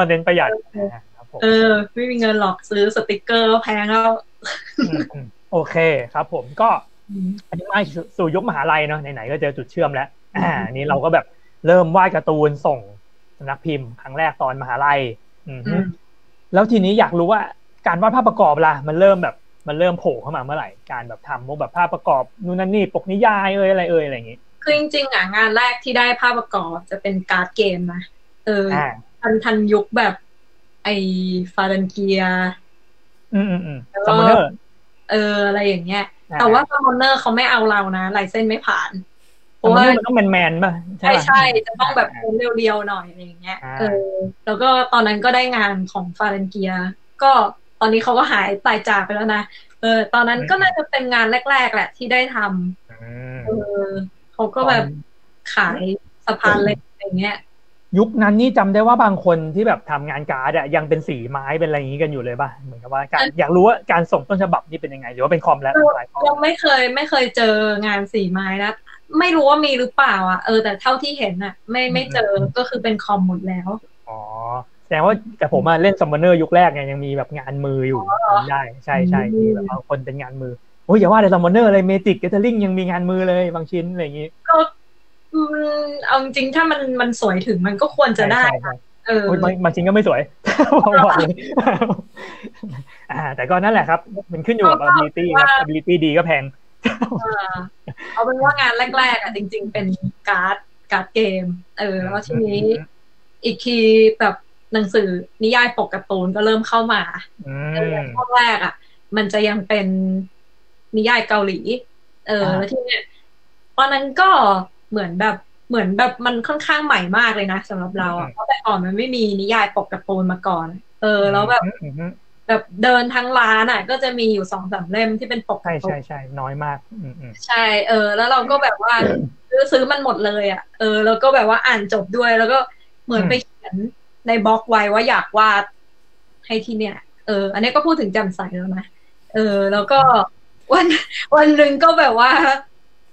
เน้นประหยัดอ่าครับผมเออ ไม่มีเงินหรอกซื้อสติกเกอร์ก็แพงแล้วมอืมโอเคครับผมก็อันนี้มาสู่ยุคมหาลัยเนาะไหนๆก็เจอจุดเชื่อมแล้วอ่าอันนี้เราก็แบบเริ่มวาดการ์ตูนส่งสำนักพิมพ์ ครั้งแรกตอนมหาลัย อืมอืมแล้วทีนี้อยากรู้ว่าการวาดภาพประกอบล่ะ มันเริ่มแบบมันเริ่มโผล่เข้ามาเมื่อไหร่การแบบทำพวกแบบภาพประกอบนู่นนั่นนี่ปกนิยายเอ่ยอะไรเอ่ยอะไรอย่างงี้คือจริงๆอะงานแรกที่ได้ภาพประกอบจะเป็นการ์ดเกมนะเอออ่า ทันทันยุคแบบ ไอฟาเรนเกีย อืมอืมอืมแล้ว Summoner เอออะไรอย่างเงี้ย แต่ว่า Summoner เขาไม่เอาเรานะลายเส้นไม่ผ่านเพซัมราะมอนว่าเนอร์มันต้องแมนแมนๆป่ะใช่ปะใช่จะต้องแบบโค้งเรียวๆหน่อยอะไรอย่างเงี้ยอ่าเออแล้วก็ตอนนั้นก็ได้งานของฟาเรนเกีย ก็ตอนนี้เขาก็หายตายจากไปแล้วนะเออ ตอนนั้นก็น่าจะเป็นงานแรก ๆ แหละที่ได้ทำอืมเออเขาก็แบบขายสะพานเหล็กอะไรเงี้ย ยุคนั้นนี่จำได้ว่าบางคนที่แบบทำงานการ์ดอะยังเป็นสีไม้เป็นอะไรอย่างงี้กันอยู่เลยป่ะเหมือนกับว่าการอยากรู้ว่าการส่งต้นฉบับนี่เป็นยังไง หรือว่าเป็นคอมแล้วเออหลายคอยังมไม่เคยไม่เคยเจองานสีไม้นะไม่รู้ว่ามีหรือเปล่าอะเออแต่เท่าที่เห็นอะ ไม่ไม่เจอก็คือเป็นคอมหมดแล้วอ๋อแสดงว่าแต่ผมอะเล่น Summoner ยุคแรกเนี่ยยังมีแบบงานมืออยู่อ๋อเหรอจำได้ใช่ใช่อืมมีแบบบางคนเป็นงานมือโอ้ยอย่าว่าแต่ Summoner เลย Magic Gathering ยังมีงานมือเลยบางชิ้นอะไรอย่างงี้ก็อืม เอาจริงๆถ้ามันมันสวยถึงมันก็ควรจะได้ใช่ใช่เออโอ้ยบางบางชิ้นก็ไม่สวยผมบอกเลยอ่า แต่ก็นั่นแหละครับ มันขึ้นอยู่กับก็ ability ครับว่า ability ดีก็แพงเออเอาเป็นว่างานแรกๆอะจริง ๆ เป็นการ์ดการ์ดเกม เออ แล้วทีนี้ อีกทีแบบหนังสือนิยายปกการ์ตูนก็เริ่มเข้ามาอืเออมช่วงแรกอะ มันจะยังเป็นนิยายเกาหลี เอออ่าแล้วทีเนี้ยตอนนั้นก็ เหมือนแบบเหมือนแบบมันค่อนข้างใหม่มากเลยนะสำหรับเราอะเพราะแต่ก่อนมันไม่มีนิยายปกการ์ตูนมาก่อน เออ แล้วแบบอืมอืมแบบเดินทั้งร้านอะ ก็จะมีอยู่สองสามเล่มที่เป็นปกใช่การ์ตูใช่นใช่น้อยมาก อืมอืมใช่เออ แล้วเราก็แบบว่าซื้อซื้อมันหมดเลยอะเออ แล้วก็แบบว่าอ่านจบด้วย แล้วก็เหมือนไปเขียนในบล็อกไว้ว่าอยากวาดให้ที่เนี่ย เออ อันนี้ก็พูดถึงจำใสแล้วนะ เออ แล้วก็วันวันหนึ่งก็แบบว่า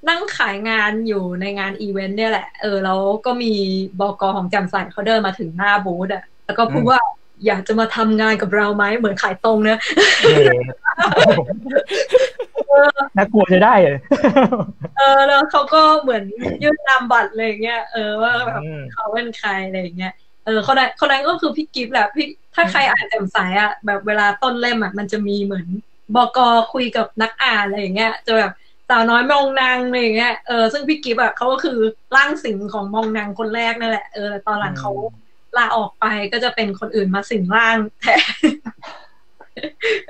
นั่งขายงานอยู่ในงานอีเวนต์เนี่ยแหละ เออแล้วก็มีบกของจำใสเขาเดินมาถึงหน้าบูธอะ แล้วก็พูดว่าอยากจะมาทำงานกับเราไหมเหมือนขายตรงเนอะเออน่ากลัวจะได้เลยเออแล้วเขาก็เหมือนยื่นนามบัตรอะไรอย่างเงี้ยเออว่าแบบอืมเขาเป็นใครอะไรอย่างเงี้ยเออคนนั้นคนนั้นก็คือพี่กิฟต์แหละพี่ถ้าใครอ่านแจ่มใสอะแบบเวลาต้นเล่มอะมันจะมีเหมือนบกคุยกับนักอ่านอะไรอย่างเงี้ยจะแบบ สาวน้อยมองนางอะไรอย่างเงี้ยเออซึ่งพี่กิฟต์อะเขาก็คือร่างสิงของมองนางคนแรกนั่นแหละเออแต่ตอนหลังเขาลาออกไปก็จะเป็นคนอื่นมาสิงร่างแทน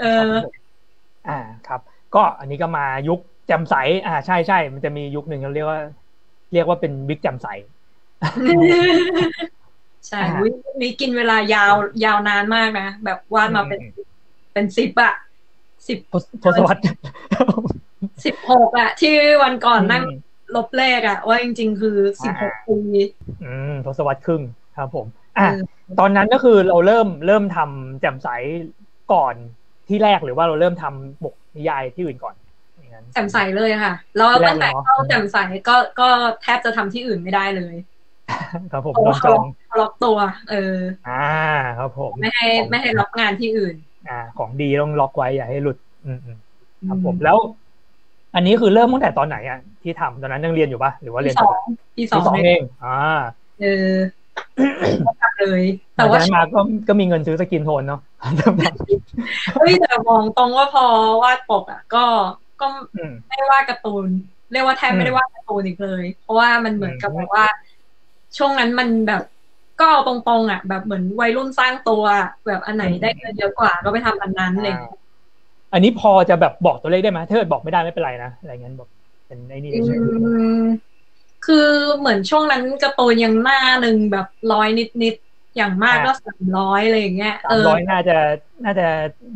เออ อ่าครับ ก็อันนี้ก็มายุคแจ่มใส อ่า ใช่ใช่มันจะมียุคหนึ่งเราเรียกว่า เรียกว่าเป็นบิ๊กแจ่มใสใช่อ่าวินี้กินเวลายาวยาวนานมากนะแบบวาดมาเป็นอืมเป็นสิบอะสิบทศทศวรรษ สิบหกอะที่วันก่อนนั่งลบเลขอะว่าจริง ๆ คือสิบหกอ่าปีอืมทศวรรษครึ่งครับผม อะเออตอนนั้นก็คือเราเริ่มเริ่มทำแจ่มใสก่อนที่แรกหรือว่าเราเริ่มทำบกนิยายที่อื่นก่อนนั้นแจ่มใสเลยค่ะแล้วที่แรกตั้งแต่เลยเหรอเข้าแจ่มใสก็ก็แทบจะทำที่อื่นไม่ได้เลยครับผมเพราะโดว่านจเขาอล็องกเขาล็อกตัว เออ อ่า ครับผม ไม่ให้ไม่ให้ล็อกงานที่อื่น อ่า ของดีต้องล็อกไว้อย่าให้หลุด อืมอืมครับผมแล้ว อันนี้คือเริ่มตั้งแต่ตอนไหนอะที่ทำตอนนั้นยังเรียนอยู่ปะหรือว่าเรีที่ยนสจอบงที่สอที่งสองเลยเองอ่าเออก็ทำเลยแต่แต่ว่าว่ามาก็ก็มีเงินซื้อสกินโทนเนาะเฮ้ยแต่มองตรงว่าพอวาดปกอะ ก็ก็อืมไม่วาดการ์ตูน เรียกว่าแทบไม่ได้วาดการ์ตูนอีกเลย เพราะว่ามันเหมือนกับอืมแบบว่า ช่วงนั้นมันแบบก็เอาตรงๆอะ แบบเหมือนวัยรุ่นสร้างตัวอะแบบอันไหนได้เงินเยอะกว่าก็ไปทำอันนั้นอะไรอย่างเลย อันนี้พอจะแบบบอกตัวเลขได้ไหมถ้าเกิดบอกไม่ได้ไม่เป็นไรนะอะไรเงี้ยบอกเป็นไอ้นี่อืเฉยมคือเหมือนช่วงนั้นการ์ตูนยังหน้าหนึ่งแบบร้อยนิดๆอย่างมากก็สามร้อยอะไรอย่างเงี้ยสาเอมอร้อยน่าจะน่าจะ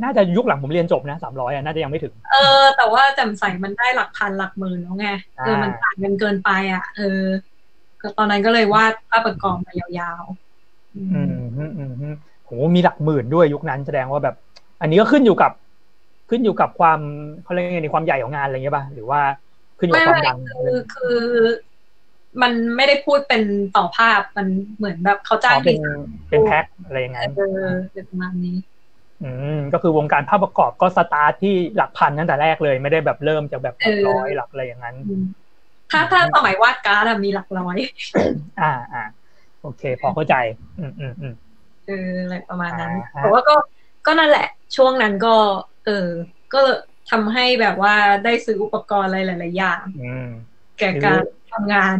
น่าจะยุคหลังผมเรียนจบนะสามร้อยอะน่าจะยังไม่ถึง เออ แต่ว่าแจ่มใสมันได้หลักพันหลักหมื่นแล้วไงเอออ่ามัมันต่างกันเกินไปอะ เออก็ตอนนั้นก็เลยวาดภาพประกอบมายาวๆ อือืมมอืมอืมอืมโหมีหลักหมื่นด้วยยุคนั้นแสดงว่าแบบ อันนี้ก็ขึ้นอยู่กับ ขึ้นอยู่กับความเขาเรียกไงในความใหญ่ของงานอะไรเงี้ยป่ะหรือว่าขึ้นอยู่กับความดังคือคือ มันไม่ได้พูดเป็นต่อภาพมันเหมือนแบบเขาจ้างอ๋อเป็นดีไซน์เป็นแพ็คอะไรอย่างนั้นเออเป็นประมาณนี้ อืมก็คือวงการภาพประกอบก็สตาร์ทที่หลักพันตั้งแต่แรกเลย ไม่ได้แบบเริ่มจากแบบหลักร้อยหลักอะไรอย่างนั้นอืมถ้าถ้าสมัยวาดการ์ดอะมีหลักร้อย อ่าอ่าโอเค พอเข้าใจ อืมอืมอืมเอออะไรประมาณนั้นอ่าฮะแต่ว่าก็ก็นั่นแหละ ช่วงนั้นก็ เออ ก็ทำให้แบบว่าได้ซื้ออุปกรณ์อะไรหลาย ๆ อย่างอืมแก่การทำงาน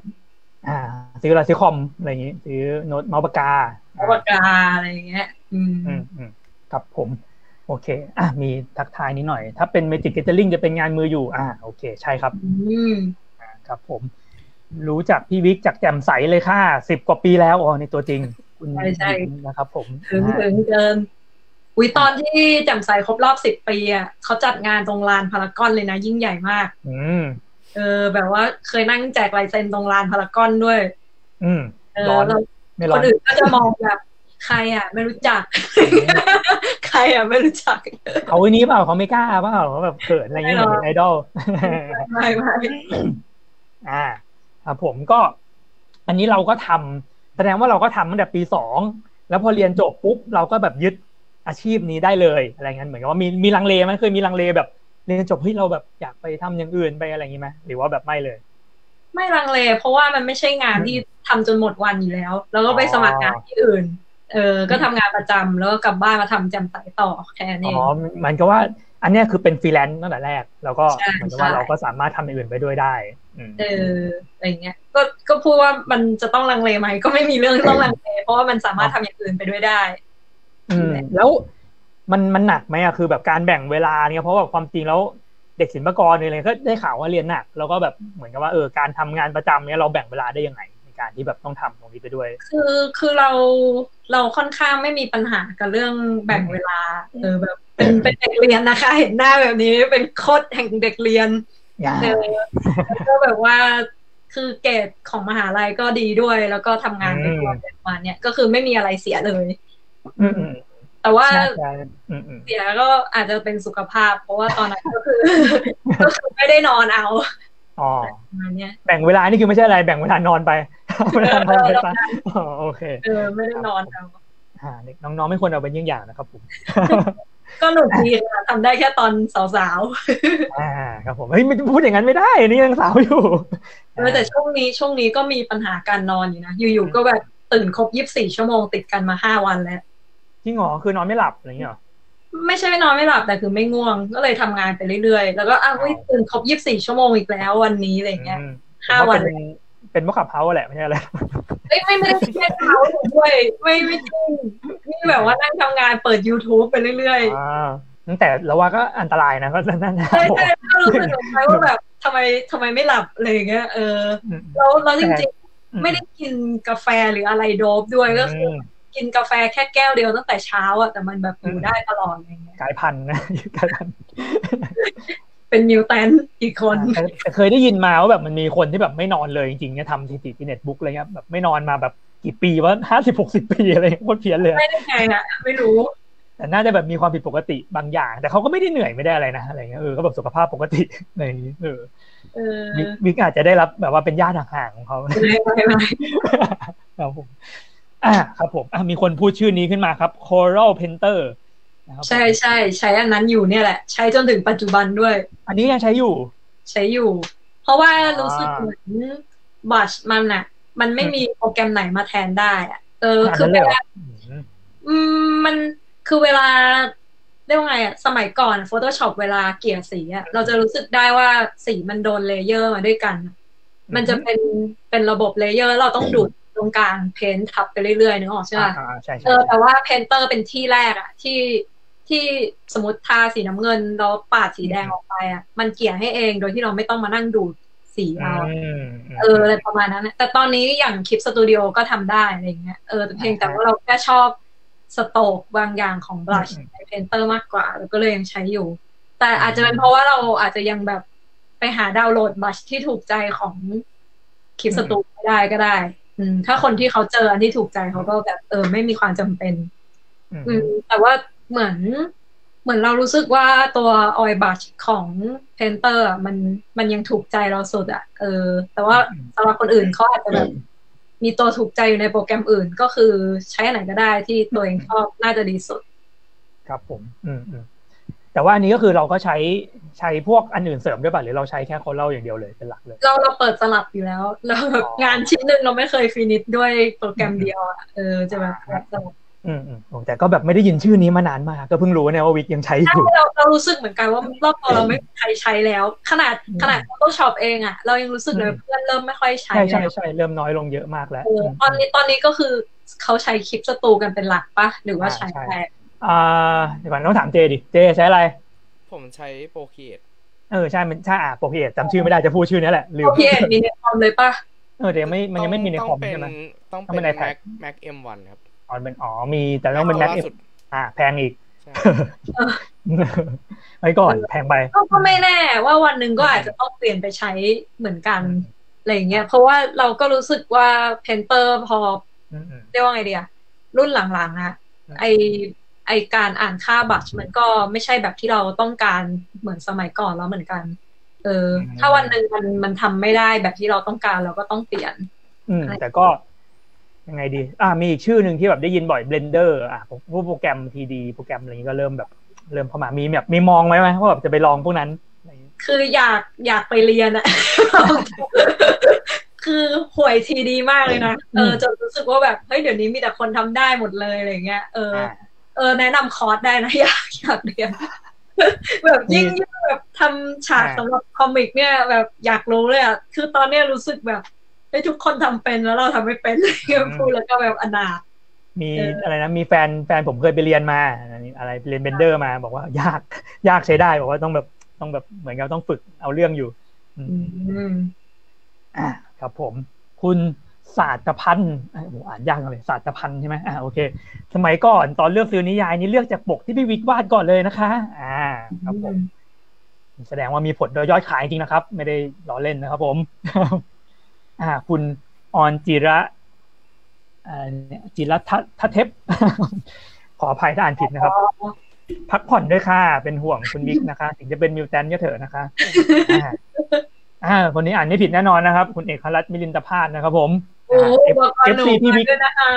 อ่า ซื้ออะไรซื้อคอมอะไรอย่างงี้ซื้อโน้ตเมาส์ปากกาปากกาอะไรอย่างเงี้ย อืมอืมอืมครับผม โอเค อะมีทักทายนิดหน่อย ถ้าเป็น Magic Gathering จะเป็นงานมืออยู่ อ่า โอเค ใช่ครับ อืมอ่าครับผม รู้จักพี่วิกจากแจ่มใสเลยค่ะสิบกว่าปีแล้วอ๋อในตัวจริง คุณใช่ใช่นะครับ ผมถึงอ่าถึงเกิน วิตอนที่แจ่มใสครบรอบสิบปีอะเขาจัดงานตรงลานพารากอนเลยนะ ยิ่งใหญ่มาก อืมเออ แบบว่าเคยนั่งแจกลายเซ็นตรงลานพารากอนด้วย อืมเออร้อนแล้วไม่คร้อนนอื่นก็จะมองแบบใครอะ ไม่รู้จัก ใครอะ ไม่รู้จักเขาวันนี้เปล่าเขาไม่กล้าเปล่าเขาแบบเขินอะไรอย่างเงี้ยเหมือนเป็นไอดอลไม่ไม่อ่าครับผมก็ อันนี้เราก็ทำแสดงว่าเราก็ทำตั้งแต่ปีสองแล้วพอเรียนจบปุ๊บเราก็แบบยึด อาชีพนี้ได้เลยอะไรเงี้ยเหมือนกับว่ามีมีลังเลไหมเคยมีลังเลแบบเรียนจบเฮ้ยเราแบบอยากไปทำอย่างอื่นไปอะไรอย่างงี้ไหมหรือว่าแบบไม่เลย ไม่ลังเล เพราะว่ามันไม่ใช่งานที่ทำจนหมดวันอยู่แล้ว แล้วก็ไปสมัครงานที่อื่น เออ ก็ทำงานประจำแล้วก็กลับบ้านมาทำจำสายต่อแค่นั้นเออ๋องมันก็ว่า อันเนี้ยคือเป็นฟรีแลนซ์ตั้งแต่แรก แล้วก็ใช่เหมือนกับว่าใช่เราก็สามารถทำอย่างอื่นไปด้วยได้อืมเอออะไรเงี้ย ก็ก็พูดว่ามันจะต้องลังเลไหมก็ไม่มีเรื่องต้องลังเลเพราะว่ามันสามารถทำอย่างอื่นไปด้วยได้อืม แล้วมันมันหนักไหมอะคือแบบการแบ่งเวลาเนี่ยเพราะว่าความจริงแล้วเด็กศิลปากรเนี่ยอะไรก็ได้ข่าวว่าเรียนหนัก แล้วก็แบบเหมือนกับว่าเออการทำงานประจำเนี่ยเราแบ่งเวลาได้ยังไงในการที่แบบต้องทำตรงนี้ไปด้วย คือคือเราเราค่อนข้างไม่มีปัญหากับเรื่องแบ่งเวลาเออแบบเป็นเป็นเด็กเรียนนะคะ เห็นหน้าแบบนี้เป็นโคตรแห่งเด็กเรียนอย่าเออแล้วก็แบบว่าคือเกรดของมหาลัยก็ดีด้วย แล้วก็ทำงานไปด้วยประมาณเนี้ยก็คือไม่มีอะไรเสียเลยอืมอืม แต่ว่าใช่ใช่อืมอืมเสียก็อาจจะเป็นสุขภาพ เพราะว่าตอนนั้นก็คือก็คือไม่ได้นอนเอาอ๋อประมาณเนี้ยแบ่งเวลานี่คือไม่ใช่อะไร แบ่งเวลานอนไปเวลานอนไปซะอ๋อโอเคเออไม่ได้นอนเอาอ่าเด็กน้องๆไม่ควรเอาเป็นเยี่ยงอย่างนะครับผมก็หนุกดีค่ะทำได้แค่ตอนสาวอ่าครับผมเฮ้ยไม่พูดอย่างนั้นไม่ได้นี่ยังสาวอยู่ๆเออแต่ช่วงนี้ช่วงนี้ก็มีปัญหาการนอนอยู่นะอยู่ๆก็แบบตื่นครบยี่สิบสี่ชั่วโมงติดกันมาห้าวันแล้ว จริงเหรอคือนอนไม่หลับอะไรอย่างเงี้ยเหรอไม่ใช่ไม่นอนไม่หลับแต่คือไม่ง่วง ก็เลยทำงานไปเรื่อยๆ แล้วก็อ้าวเฮ้ยตื่นครบยี่สิบสี่ชั่วโมงอีกแล้ววันนี้อะไรเงี้ยอืมห้าวันเป็นเป็นมะขับเฮาแหละไม่ใช่อะไรเอ้ยไม่ไม่ได้แค่เท้าด้วย ไม่ไม่จริงนี่แบบว่านั่งทำงานเปิด YouTube ไปเรื่อยอ่าตั้งแต่เราว่าก็อันตรายนะก็นั่นๆนะใช่ใช่ก็รู้สึกเหมือนกันว่าแบบทำไมทำไมไม่หลับอะไรอย่างเงี้ยเออแล้วแล้วจริงๆ ไม่ได้กินกาแฟหรืออะไรโดบด้วยก็คืออ กินกาแฟแค่แก้วเดียวตั้งแต่เช้าอะแต่มันแบบอยู่ได้ตลอดอะไรเงี้ยกลายพันธุ์นะกลายพันธุ์เป็นมิวแทนอีกคนแต่แต่เคยได้ยินมาว่าแบบมันมีคนที่แบบไม่นอนเลยจริงๆเนี่ยทำสถิติที่เน็ตบุ๊กอะไรเงี้ยแบบไม่นอนมาแบบกี่ปีวะห้าสิบหกสิบปีอะไรเงี้ยโคตรเพี้ยนเลยไม่ได้ไงอะไม่รู้แต่น่าจะแบบมีความผิดปกติบางอย่าง แต่เขาก็ไม่ได้เหนื่อยไม่ได้อะไรนะอะไรเงี้ยเออก็แบบสุขภาพปกติอะไรอย่างงี้เออเออวิกวิกอาจจะได้รับแบบว่าเป็นญาติห่างๆของเขาไม่ไม่ไม่ครับผม อ่าครับผมอะมีคนพูดชื่อนี้ขึ้นมาครับ Coral Painter นะครับผมใช่ใช่ใช้อันนั้นอยู่เนี่ยแหละ ใช้จนถึงปัจจุบันด้วย อันนี้ยังใช้อยู่ ใช้อยู่ เพราะว่าอ่ารู้รู้สึกเหมือนบัชมันอะมันไม่มีโปรแกรมไหนมาแทนได้อะเออขนาดคือนั้นเลเวยเหรอลาอืมอืมมันคือเวลาเรียกว่าไงอะสมัยก่อน Photoshop เวลาเกลี่ยสีอะเราจะรู้สึกได้ว่าสีมันโดน layer มาด้วยกัน มันจะเป็นเป็นระบบ layer เราต้องดูดต รงกลาง paint ทับไปเรื่อยๆนึกออกใช่ปะอ่าใช่ใช่เออแต่ว่า Painter เป็นที่แรกอะที่ที่สมมติทาสีน้ำเงินแล้วปาดสีแดงออกไปอะมันเกลี่ยให้เองโดยที่เราไม่ต้องมานั่งดูดสีอืเอามเอออะไรประมาณนั้นนะแต่ตอนนี้อย่าง Clip Studio ก็ทำได้อะไรเงี้ยเออแต่เพียงแต่ว่าเราแค่ชอบstroke บางอย่างของ brush ใน Painter มากกว่าแล้วก็เลยยังใช้อยู่ แต่อาจจะเป็นเพราะว่าเราอาจจะยังแบบไปหาดาวน์โหลด brush ที่ถูกใจของ Clip Stu ไม่ได้ก็ได้อืม ถ้าคนที่เขาเจออันที่ถูกใจเขาก็แบบเออ ไม่มีความจำเป็นอืมอืมแต่ว่าเหมือน เหมือนเรารู้สึกว่าตัว oil brush ของ Painter มันมันยังถูกใจเราสุดอะเออ แต่ว่าสำหรับคนอื่นเขาอาจจะแบบมีตัวถูกใจอยู่ในโปรแกรมอื่น ก็คือใช้อันไหนก็ได้ที่ตัวเองชอบน่าจะดีสุด ครับผม อืมอืม แต่ว่าอันนี้ก็คือเราก็ใช้ใช้พวกอันอื่นเสริมด้วยป่ะหรือเราใช้แค่โคเล่าอย่างเดียวเลยเป็นหลักเลย เราเราเปิดสลับอยู่แล้วเราแบบอ๋องานชิ้นหนึ่งเราไม่เคยฟินิชด้วยโปรแกรมเดียวอะเออจะแบบสลับอืมอืมโอ้แต่ก็แบบไม่ได้ยินชื่อนี้มานานมากก็เพิ่งรู้เนี่ยว่าวิกยังใช้อยู่เราเรารู้สึกเหมือนกันว่ารอบตัวเราไม่มีใครใช้แล้ว ขนาดขนาด Photoshop เองอะเรายังรู้สึกเลยอืมเพื่อนเริ่มไม่ค่อยใช้ใช่ใช่แล้วใช่เริ่มน้อยลงเยอะมากแล้วเออตอนนี้ตอนนี้ก็คือเขาใช้คลิปสตูกันเป็นหลักปะหรือว่าใช้ใช่แค่ อ่าเดี๋ยวก่อนต้องถามเจดิ เจใช้อะไร ผมใช้โปรเ e ตเออใช่มันใช่อะโปรเกตจำชื่อไม่ได้จะพูดชื่อนี้แหละลืมโอเคมีในคอมเลยปะเออแต่ยังไม่มันยังไม่มีในคอมเป็นใช่ไหมต้องต้องเป็เป็นน iPad Mac Mac M1 ครับอ๋อเป็นอ๋อมีแต่ต้องเป็น Mac ล่าสุดอ่าแพงอีกใช่ไว้ก่อนแพงไปก็ก็ไม่แน่ว่าวันหนึ่งก็อาจจะต้องเปลี่ยนไปใช้เหมือนกันอะไรอย่างเงี้ย เพราะว่าเราก็รู้สึกว่า Painter พออืมอืมเรียกว่าไงเดียรุ่นหลังๆอะอืมไอ ไอการอ่านค่าบัตรมันก็ไม่ใช่แบบที่เราต้องการเหมือนสมัยก่อนแล้วเหมือนกัน เออ ถ้าวันหนึ่งมันมันทำไม่ได้แบบที่เราต้องการเราก็ต้องเปลี่ยน อืม แต่ก็ยังไงดี อ่า มีอีกชื่อหนึ่งที่แบบได้ยินบ่อย Blender อะพวกพวกโปรแกรม 3D โปรแกรมอะไรนี้ก็เริ่มแบบเริ่มเข้ามา มีแบบมีมองไหมไหมว่าแบบจะไปลองพวกนั้นอะไรอย่างงี้คืออยากอยากไปเรียนอะคือห่วยทีดีมากเลยนะ เออจนรู้สึกว่าแบบ เฮ้ย เดี๋ยวนี้มีแต่คนทำได้หมดเลยอะไรเงี้ย เอออ่า เออแนะนำคอร์สได้นะอยากอยากเรียนแบบยิ่งยิ่งแบบทำฉากอ่าสำหรับคอมิกเนี่ยแบบอยากรู้เลยอะคือตอนเนี้ยรู้สึกแบบเฮ้ยทุกคนทำเป็นแล้วเราทำไม่เป็นเลยพูดแล้วก็แบบอนาถมีเออออะไรนะมีแฟนแฟนผมเคยไปเรียนมาอันนี้อะไรเรียนเบนเดอร์มา บอกว่ายากยากใช้ได้บอกว่าต้องแบบต้องแบบเหมือนกับต้องฝึกเอาเรื่องอยู่อืมอืมอ่าครับผม คุณ ศาสตรพันธ์อะโอ้โหอ่านยากจังเลยศาสตรพันธ์ใช่ไหมอ่าโอเค สมัยก่อนตอนเลือกซื้อนิยายนี่เลือกจากปกที่พี่วิกวาดก่อนเลยนะคะ อ่า ครับผม แสดงว่ามีผลโดยยอดขายจริงนะครับ ไม่ได้ล้อเล่นนะครับ ผม อ่า คุณออนจิระอ่าเนี่ยจิระทัทเทพขออภัยถ้าอ่านผิดนะครับ พักผ่อนด้วยค่ะ เป็นห่วงคุณวิกนะคะ ถึงจะเป็นมิวแทนก็เถอะนะคะอ่าอ่าคนนี้อ่านไม่ผิดแน่นอนนะครับ คุณเอกรัตน์มิลินตพาสนะครับผม โอ้อ่าบอกก่อนหนู FC พี่วิกด้วยนะคะ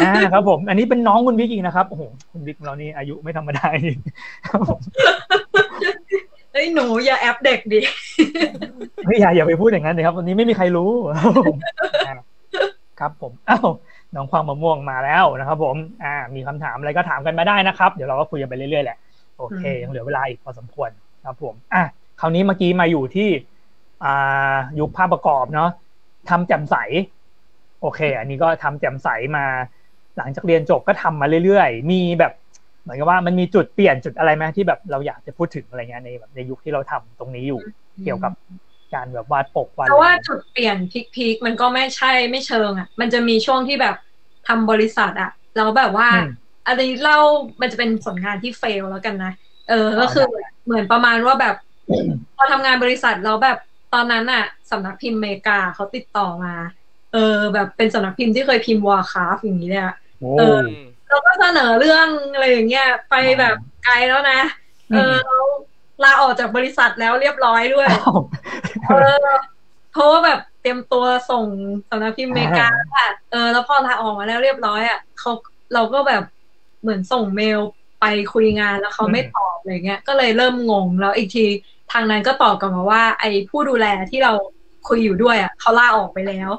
อ่าครับ ผม อันนี้เป็นน้องคุณวิกอีกนะครับโอ้โหคุณวิกของเรานี่อายุไม่ธรรมดาจริงครับผมเฮ้ยหนูอย่าแอปเด็กดิเฮ้ยอย่าอย่าไปพูดอย่างนั้นเลยครับวันนี้ไม่มีใครรู้ครับผมอ่าครับผมอ้าวน้องความมะม่วงมาแล้วนะครับ ผม อ่า มีคำถามอะไรก็ถามกันมาได้นะครับ เดี๋ยวเราก็คุยกันไปเรื่อยๆแหละโอเคอืมยังเหลือเวลาอีกพอสมควรครับ ผม อะคราวนี้เมื่อกี้มาอยู่ที่ อ่า ยุคภาพประกอบเนาะทำแจ่มใส โอเค อันนี้ก็ทำแจ่มใสมา หลังจากเรียนจบก็ทำมาเรื่อยๆ มีแบบเหมือนกับว่ามันมีจุดเปลี่ยนจุดอะไรไหมที่แบบเราอยากจะพูดถึงอะไรเงี้ยในแบบในยุคที่เราทำตรงนี้อยู่เกี่ยวกับการแบบวาดปกวาดแต่ว่าอะไรจุดเปลี่ยนพีคๆมันก็ไม่ใช่ไม่เชิงอะ มันจะมีช่วงที่แบบทำบริษัทอะแล้วแบบว่าอืมอันนี้เล่ามันจะเป็นผลงานที่เฟลแล้วกันนะเออก็คือเหมือนประมาณว่าแบบพอทำงานบริษัทแล้วแบบตอนนั้นอะสำนักพิมพ์อเมริกาเขาติดต่อมา เออแบบเป็นสำนักพิมพ์ที่เคยพิมพ์วอร์คราฟอย่างนี้เลยอะโอ้เอออืมเอเราก็เสนอเรื่องอะไรอย่างเงี้ยไปแบบไกลแล้วนะ เออเราลาออกจากบริษัทแล้วเรียบร้อยด้วยอ้าวเออเพราะว่าแบบเตรียมตัวส่งสำนักพิมพ์อเมริกาอะเออแล้วพอลาออกมาแล้วเรียบร้อยอะเขาเราก็แบบเหมือนส่งเมลไปคุยงานแล้วเขาไม่ตอบอะไรเงี้ย ก็เลยเริ่มงงแล้วอีกทีทางนั้นก็ตอบกลับมาว่า ไอ้ผู้ดูแลที่เราคุยอยู่ด้วยอะเขาลาออกไปแล้ว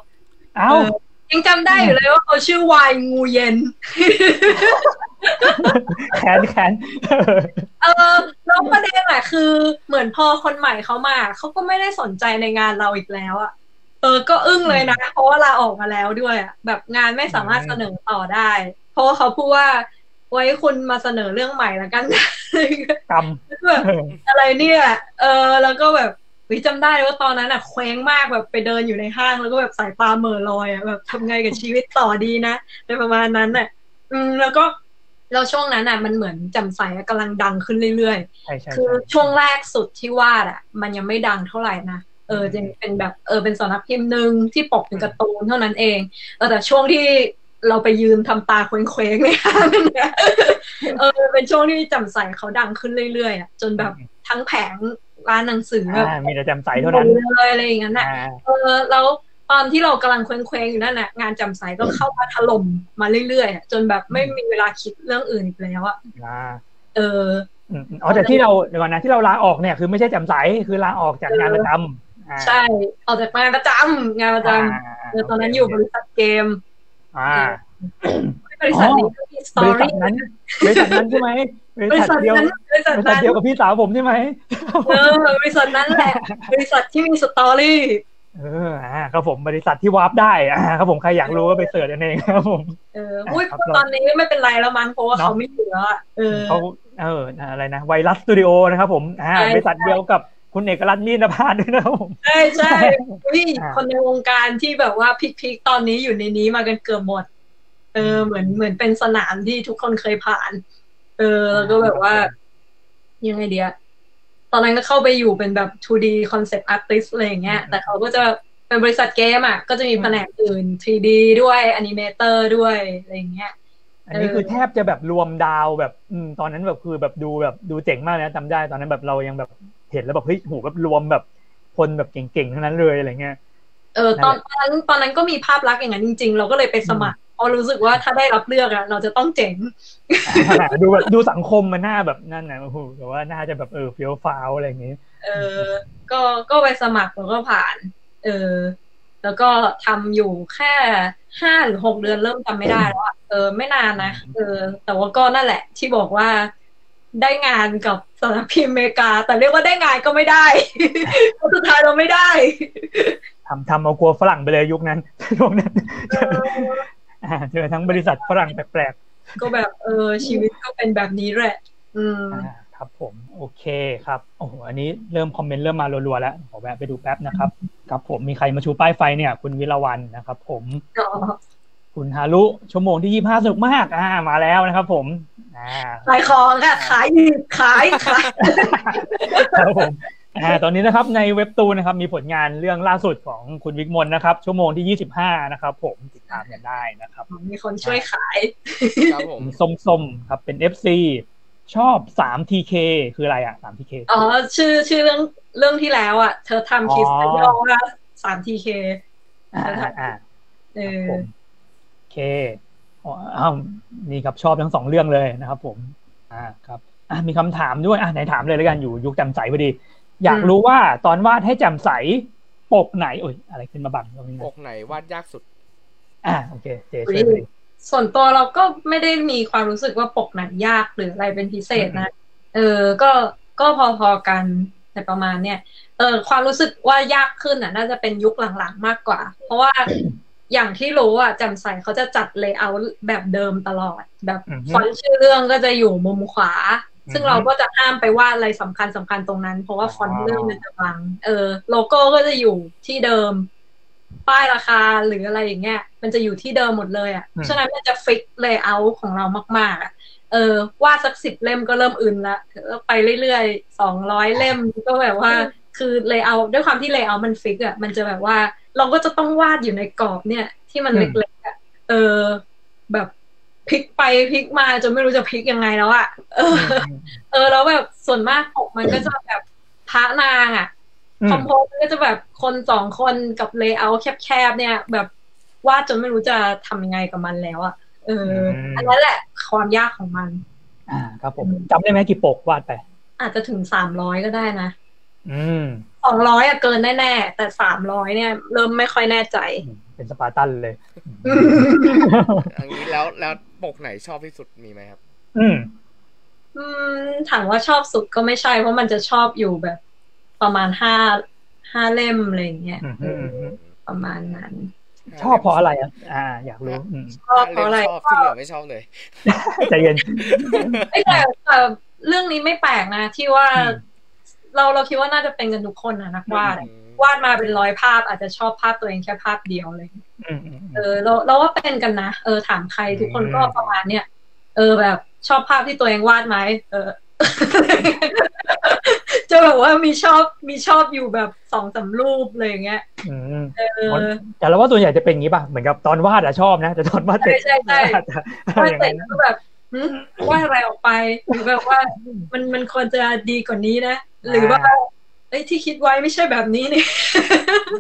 เอ้าเออยังจำได้อยู่เลยว่าเขาชื่อวายงูเย็นแขนแขนเออแล้วประเด็นอะคือเหมือนพอคนใหม่เขามาเขาก็ไม่ได้สนใจในงานเราอีกแล้วอะเออ ก็อึ้งเลยนะ เพราะว่าลาออกมาแล้วด้วยอะแบบงานไม่สามารถเสนอต่อได้ เพราะว่าเขาพูดว่า ไว้คุณมาเสนอเรื่องใหม่แล้วกันกรรมแบบเอออะไรเนี่ย เออ แล้วก็แบบ วิจำได้ว่าตอนนั้นอะเคว้งมากแบบไปเดินอยู่ในห้างแล้วก็แบบสายตาเหม่อลอยอะแบบทำไงกับชีวิตต่อดีนะในประมาณนั้นน่ะอืมแล้วก็แล้วช่วงนั้นอะมันเหมือนจำใสอะกำลังดังขึ้นเรื่อยๆใช่ใช่คือใช่ช่วงแรกสุดที่วาดอะ มันยังไม่ดังเท่าไหร่นะ เออจะเป็นแบบเออเป็นสำนักพิมพ์หนึ่งที่ปกเป็นการ์ตูนเท่านั้นเองเออแต่ช่วงที่เราไปยืนทำตาเคว้งๆในห้างเนี่ยเออเป็นช่วงที่จำใส่เขาดังขึ้นเรื่อยๆอะจนแบบทั้งแผง ร้านหนังสือแบบอ่ามีแต่แจำใสเท่านั้นเลยอะไรอย่างนั้นน่ะอ่าเออแล้วตอนที่เรากำลังเคว้งๆอยู่นั่นน่ะงานจำใสก็เข้ามาถล่มมาเรื่อยๆอะจนแบบไม่มีเวลาคิดเรื่องอื่นอีกแล้วอะอ่าเอออืมอ๋อแต่ที่เราเดี๋ยวก่อนนะที่เราลาออกเนี่ยคือไม่ใช่แจำใสคือลาออกจากงานประจำอ่าใช่ออกจากงานประจำงานประจำเออตอนนั้นอยู่บริษัทเกม อ่าบริษัทนี้ก็มีสตบอริษัทรี่นั้นบริษัทนั้นใช่ไหม บบริริษัษัททเดียวนั้นบริษัทบริษัทนั้นเดียวกับพี่สาวผมใช่ไหมเออบริษัทนั้นแหละ บริษัทที่มีสตอรี่เอออ่าครับผมบริษัทที่วาร์ปได้อ่าครับผมใครอยากรู้ก็ไปเสิร์ชกันเองครับผมเอออุ้ยครับตอนนี้ไม่เป็นไรแล้วมั้งเพราะว่าเนอะเขาไม่เหลืออะเออเขาเอออะไรนะไวรัสสตูดิโอนะครับผมอ่าใช่บริษัทเดียวกับคุณเอกรัตน์มีนภาด้วยนะครับผมใช่ใช่อุ้ยอ่าคนในวงการที่แบบว่าพิกๆตอนนี้อยู่ในนี้มากันเกือบหมด เออเหมือนเหมือนเป็นสนามที่ทุกคนเคยผ่าน เออ แล้วก็แบบว่า ยังไงเดียตอนนั้นก็เข้าไปอยู่เป็นแบบ 2D concept artist อะไรอย่างเงี้ย แต่เขาก็จะเป็นบริษัทเกมอะ ก็จะมีแผนกอื่น 3D ด้วย animator ด้วย อะไรอย่างเงี้ย อันนี้คือแทบจะแบบรวมดาวแบบอืมตอนนั้นแบบคือแบบดูแบบดูเจ๋งมากเลยนะจำได้ ตอนนั้นแบบเรายังแบบเห็นแล้วแบบเฮ้ยโหแบบรวมแบบคนแบบเก่งๆทั้งนั้นเลยอะไรเงี้ย เออ ตอนตอนนั้นตอนนั้นก็มีภาพลักษณ์อย่างนั้นจริง ๆ เราก็เลยไปสมัครเพ ราะรู้สึกว่าถ้าได้รับเลือกอะเราจะต้องเจ๋งดูแบบดูสังคมมันหน้าแบบนั่นนะโอ้โหแบบว่าน่าจะแบบเออเฟี้ยวฟ้าวอะไรอย่างงี้เออ ก็ก็ไปสมัครแล้วก็ผ่าน เออ แล้วก็ทำอยู่แค่ห้าหรือหกเดือนเริ่มจำไม่ได้แล้วอะเออไม่นานนะเออ แต่ว่าก็นั่นแหละ ที่บอกว่าได้งานกับสำนักพิมพ์อเมริกา แต่เรียกว่าได้งานก็ไม่ได้เพราะสุดท้ายเราไม่ได้ทำทำเอากลัวฝรั่งไปเลยยุคนั้นช่วงนั้น เอออ่าเจอทั้งบริษัทฝรั่งแปลกก็แบบเออชีวิตก็เป็นแบบนี้แหละ อืมๆอ่าครับผมโอเคครับโอ้โหอันนี้เริ่มคอมเมนต์เริ่มมารัวๆแล้วขอแวะไปดูแป๊บนะครับครับผมมีใครมาชูป้ายไฟเนี่ย คุณวิรวันนะครับ ผมอ๋อคุณฮารุชั่วโมงที่ยี่ห้าสนุกมากอ่ามาแล้วนะครับ ผมอ่าขายของค่ะขายอีกขายขายครับผม อ่าตอนนี้นะครับในเว็บตูนนะครับมีผลงานเรื่องล่าสุดของคุณวิกมลนะครับ ชั่วโมงที่ยี่สิบห้านะครับ ผมติดตามกันได้นะครับ มีคนช่วยขายครับผมส้มๆครับเป็น FC ชอบ 3TK คืออะไรอะ 3TK อ๋อชื่อชื่อเรื่องเรื่องที่แล้วอะ เธอทำคลิปอ๋อย่อว่าสามทีเคอ่าอ่าอ่าเอครับอผมโอเคอ๋ออ้าวนี่ครับชอบทั้งสองเรื่องเลยนะครับ ผม อ่าครับอะมีคำถามด้วยอะไหนถามเลยแล้วกันอยู่ยุคจำใสพอดี อยากรู้ว่าตอนวาดให้จำใสปกไหนโอ้ยอะไรขึ้นมาบังตรงนี้ปนะกไหนวาดยากสุด อ่าโอเคเจช่วยเลยส่วนตัวเราก็ไม่ได้มีความรู้สึกว่าปกไหนยากหรืออะไรเป็นพิเศษนะ เออ ก็ ก็พอๆกันแต่ประมาณเนี้ยเออ ความรู้สึกว่ายากขึ้นอะ น่าจะเป็นยุคหลังๆมากกว่า เพราะว่าอย่างที่รู้อะแจ่มใสเขาจะจัด layout แบบเดิมตลอด แบบอือฮึฟอนต์ชื่อเรื่องก็จะอยู่มุมขวาอือฮึ ซึ่งเราก็จะห้ามไปวาดอะไรสำคัญสำคัญตรงนั้น เพราะว่าฟอนอ๋ต์อเรื่องมันจะบัง เออ โลโก้ก็จะอยู่ที่เดิม ป้ายราคาหรืออะไรอย่างเงี้ย มันจะอยู่ที่เดิมหมดเลยอะอืมฉะนั้นมันจะ fix layout ของเรามากๆอะเออวาดสักสิบเล่มก็เริ่มอึนละแล้วไปเรื่อยๆสองร้อยเล่มก็แบบว่า คือ layout ด้วยความที่ layout มัน fix อะมันจะแบบว่า เราก็จะต้องวาดอยู่ในกรอบเนี่ย ที่มันอืมเล็กๆอะเออ แบบ พลิกไปพลิกมาจนไม่รู้จะพลิกยังไงแล้วอะเออ เออแล้วแบบส่วนมากปกมันก็จะแบบพระนางอะอืม compose ก็จะแบบคนสองคนกับ layout แคบๆเนี่ย แบบวาดจนไม่รู้จะทำยังไงกับมันแล้วอะเอออมอันนั้นแหละ ความยากของมัน อ่า ครับผมจำได้ไหมกี่ปกวาดไป อาจจะถึงสามร้อยก็ได้นะอืมสองร้อยอะเกินแน่ๆแต่สามร้อยเนี่ย เริ่มไม่ค่อยแน่ใจ เป็นสปาร์ตันเลยอันนี้แล้วแล้ว ปกไหนชอบที่สุดมีไหมครับ อืม อืมถามว่าชอบสุดก็ไม่ใช่เพราะมันจะชอบอยู่แบบ ประมาณห้าห้าเล่มอะไรอย่างเงี้ยอืมเออประมาณนั้น ชอบเพราะอะไรอะอ่า อยากรู้อืมชอบเพราะอะไรชอบที่เหลือไม่ชอบเลยใจเย็นเอ้ยแต่แต่เรื่องนี้ไม่แปลกนะ ที่ว่าอืมเราเราคิดว่าน่าจะเป็นกันทุกคนนะนักวาดอะ วาดมาเป็นร้อยภาพ อาจจะชอบภาพตัวเองแค่ภาพเดียวเลยอืมอืมเออเราเราว่าเป็นกันนะเออถามใครทุกคนก็อืมประมาณเนี้ยเออแบบชอบภาพที่ตัวเองวาดไหมเออจะแบบว่ามีชอบมีชอบอยู่แบบสองสามรูปอะไรอย่างเงี้ยอืมเออแต่เราว่าส่วนใหญ่จะเป็นอย่างนี้ป่ะ เหมือนกับตอนวาดอะชอบนะ แต่ตอนวาดเสร็จใช่ใช่ใช่อาจจะวาดอย่างเสร็นั้จนก็แบบหึวาดอะไรออกไปหรือแบบว่ามันมันควรจะดีกว่านี้นะ หรือว่า เอ้ยที่คิดไว้ไม่ใช่แบบนี้นี่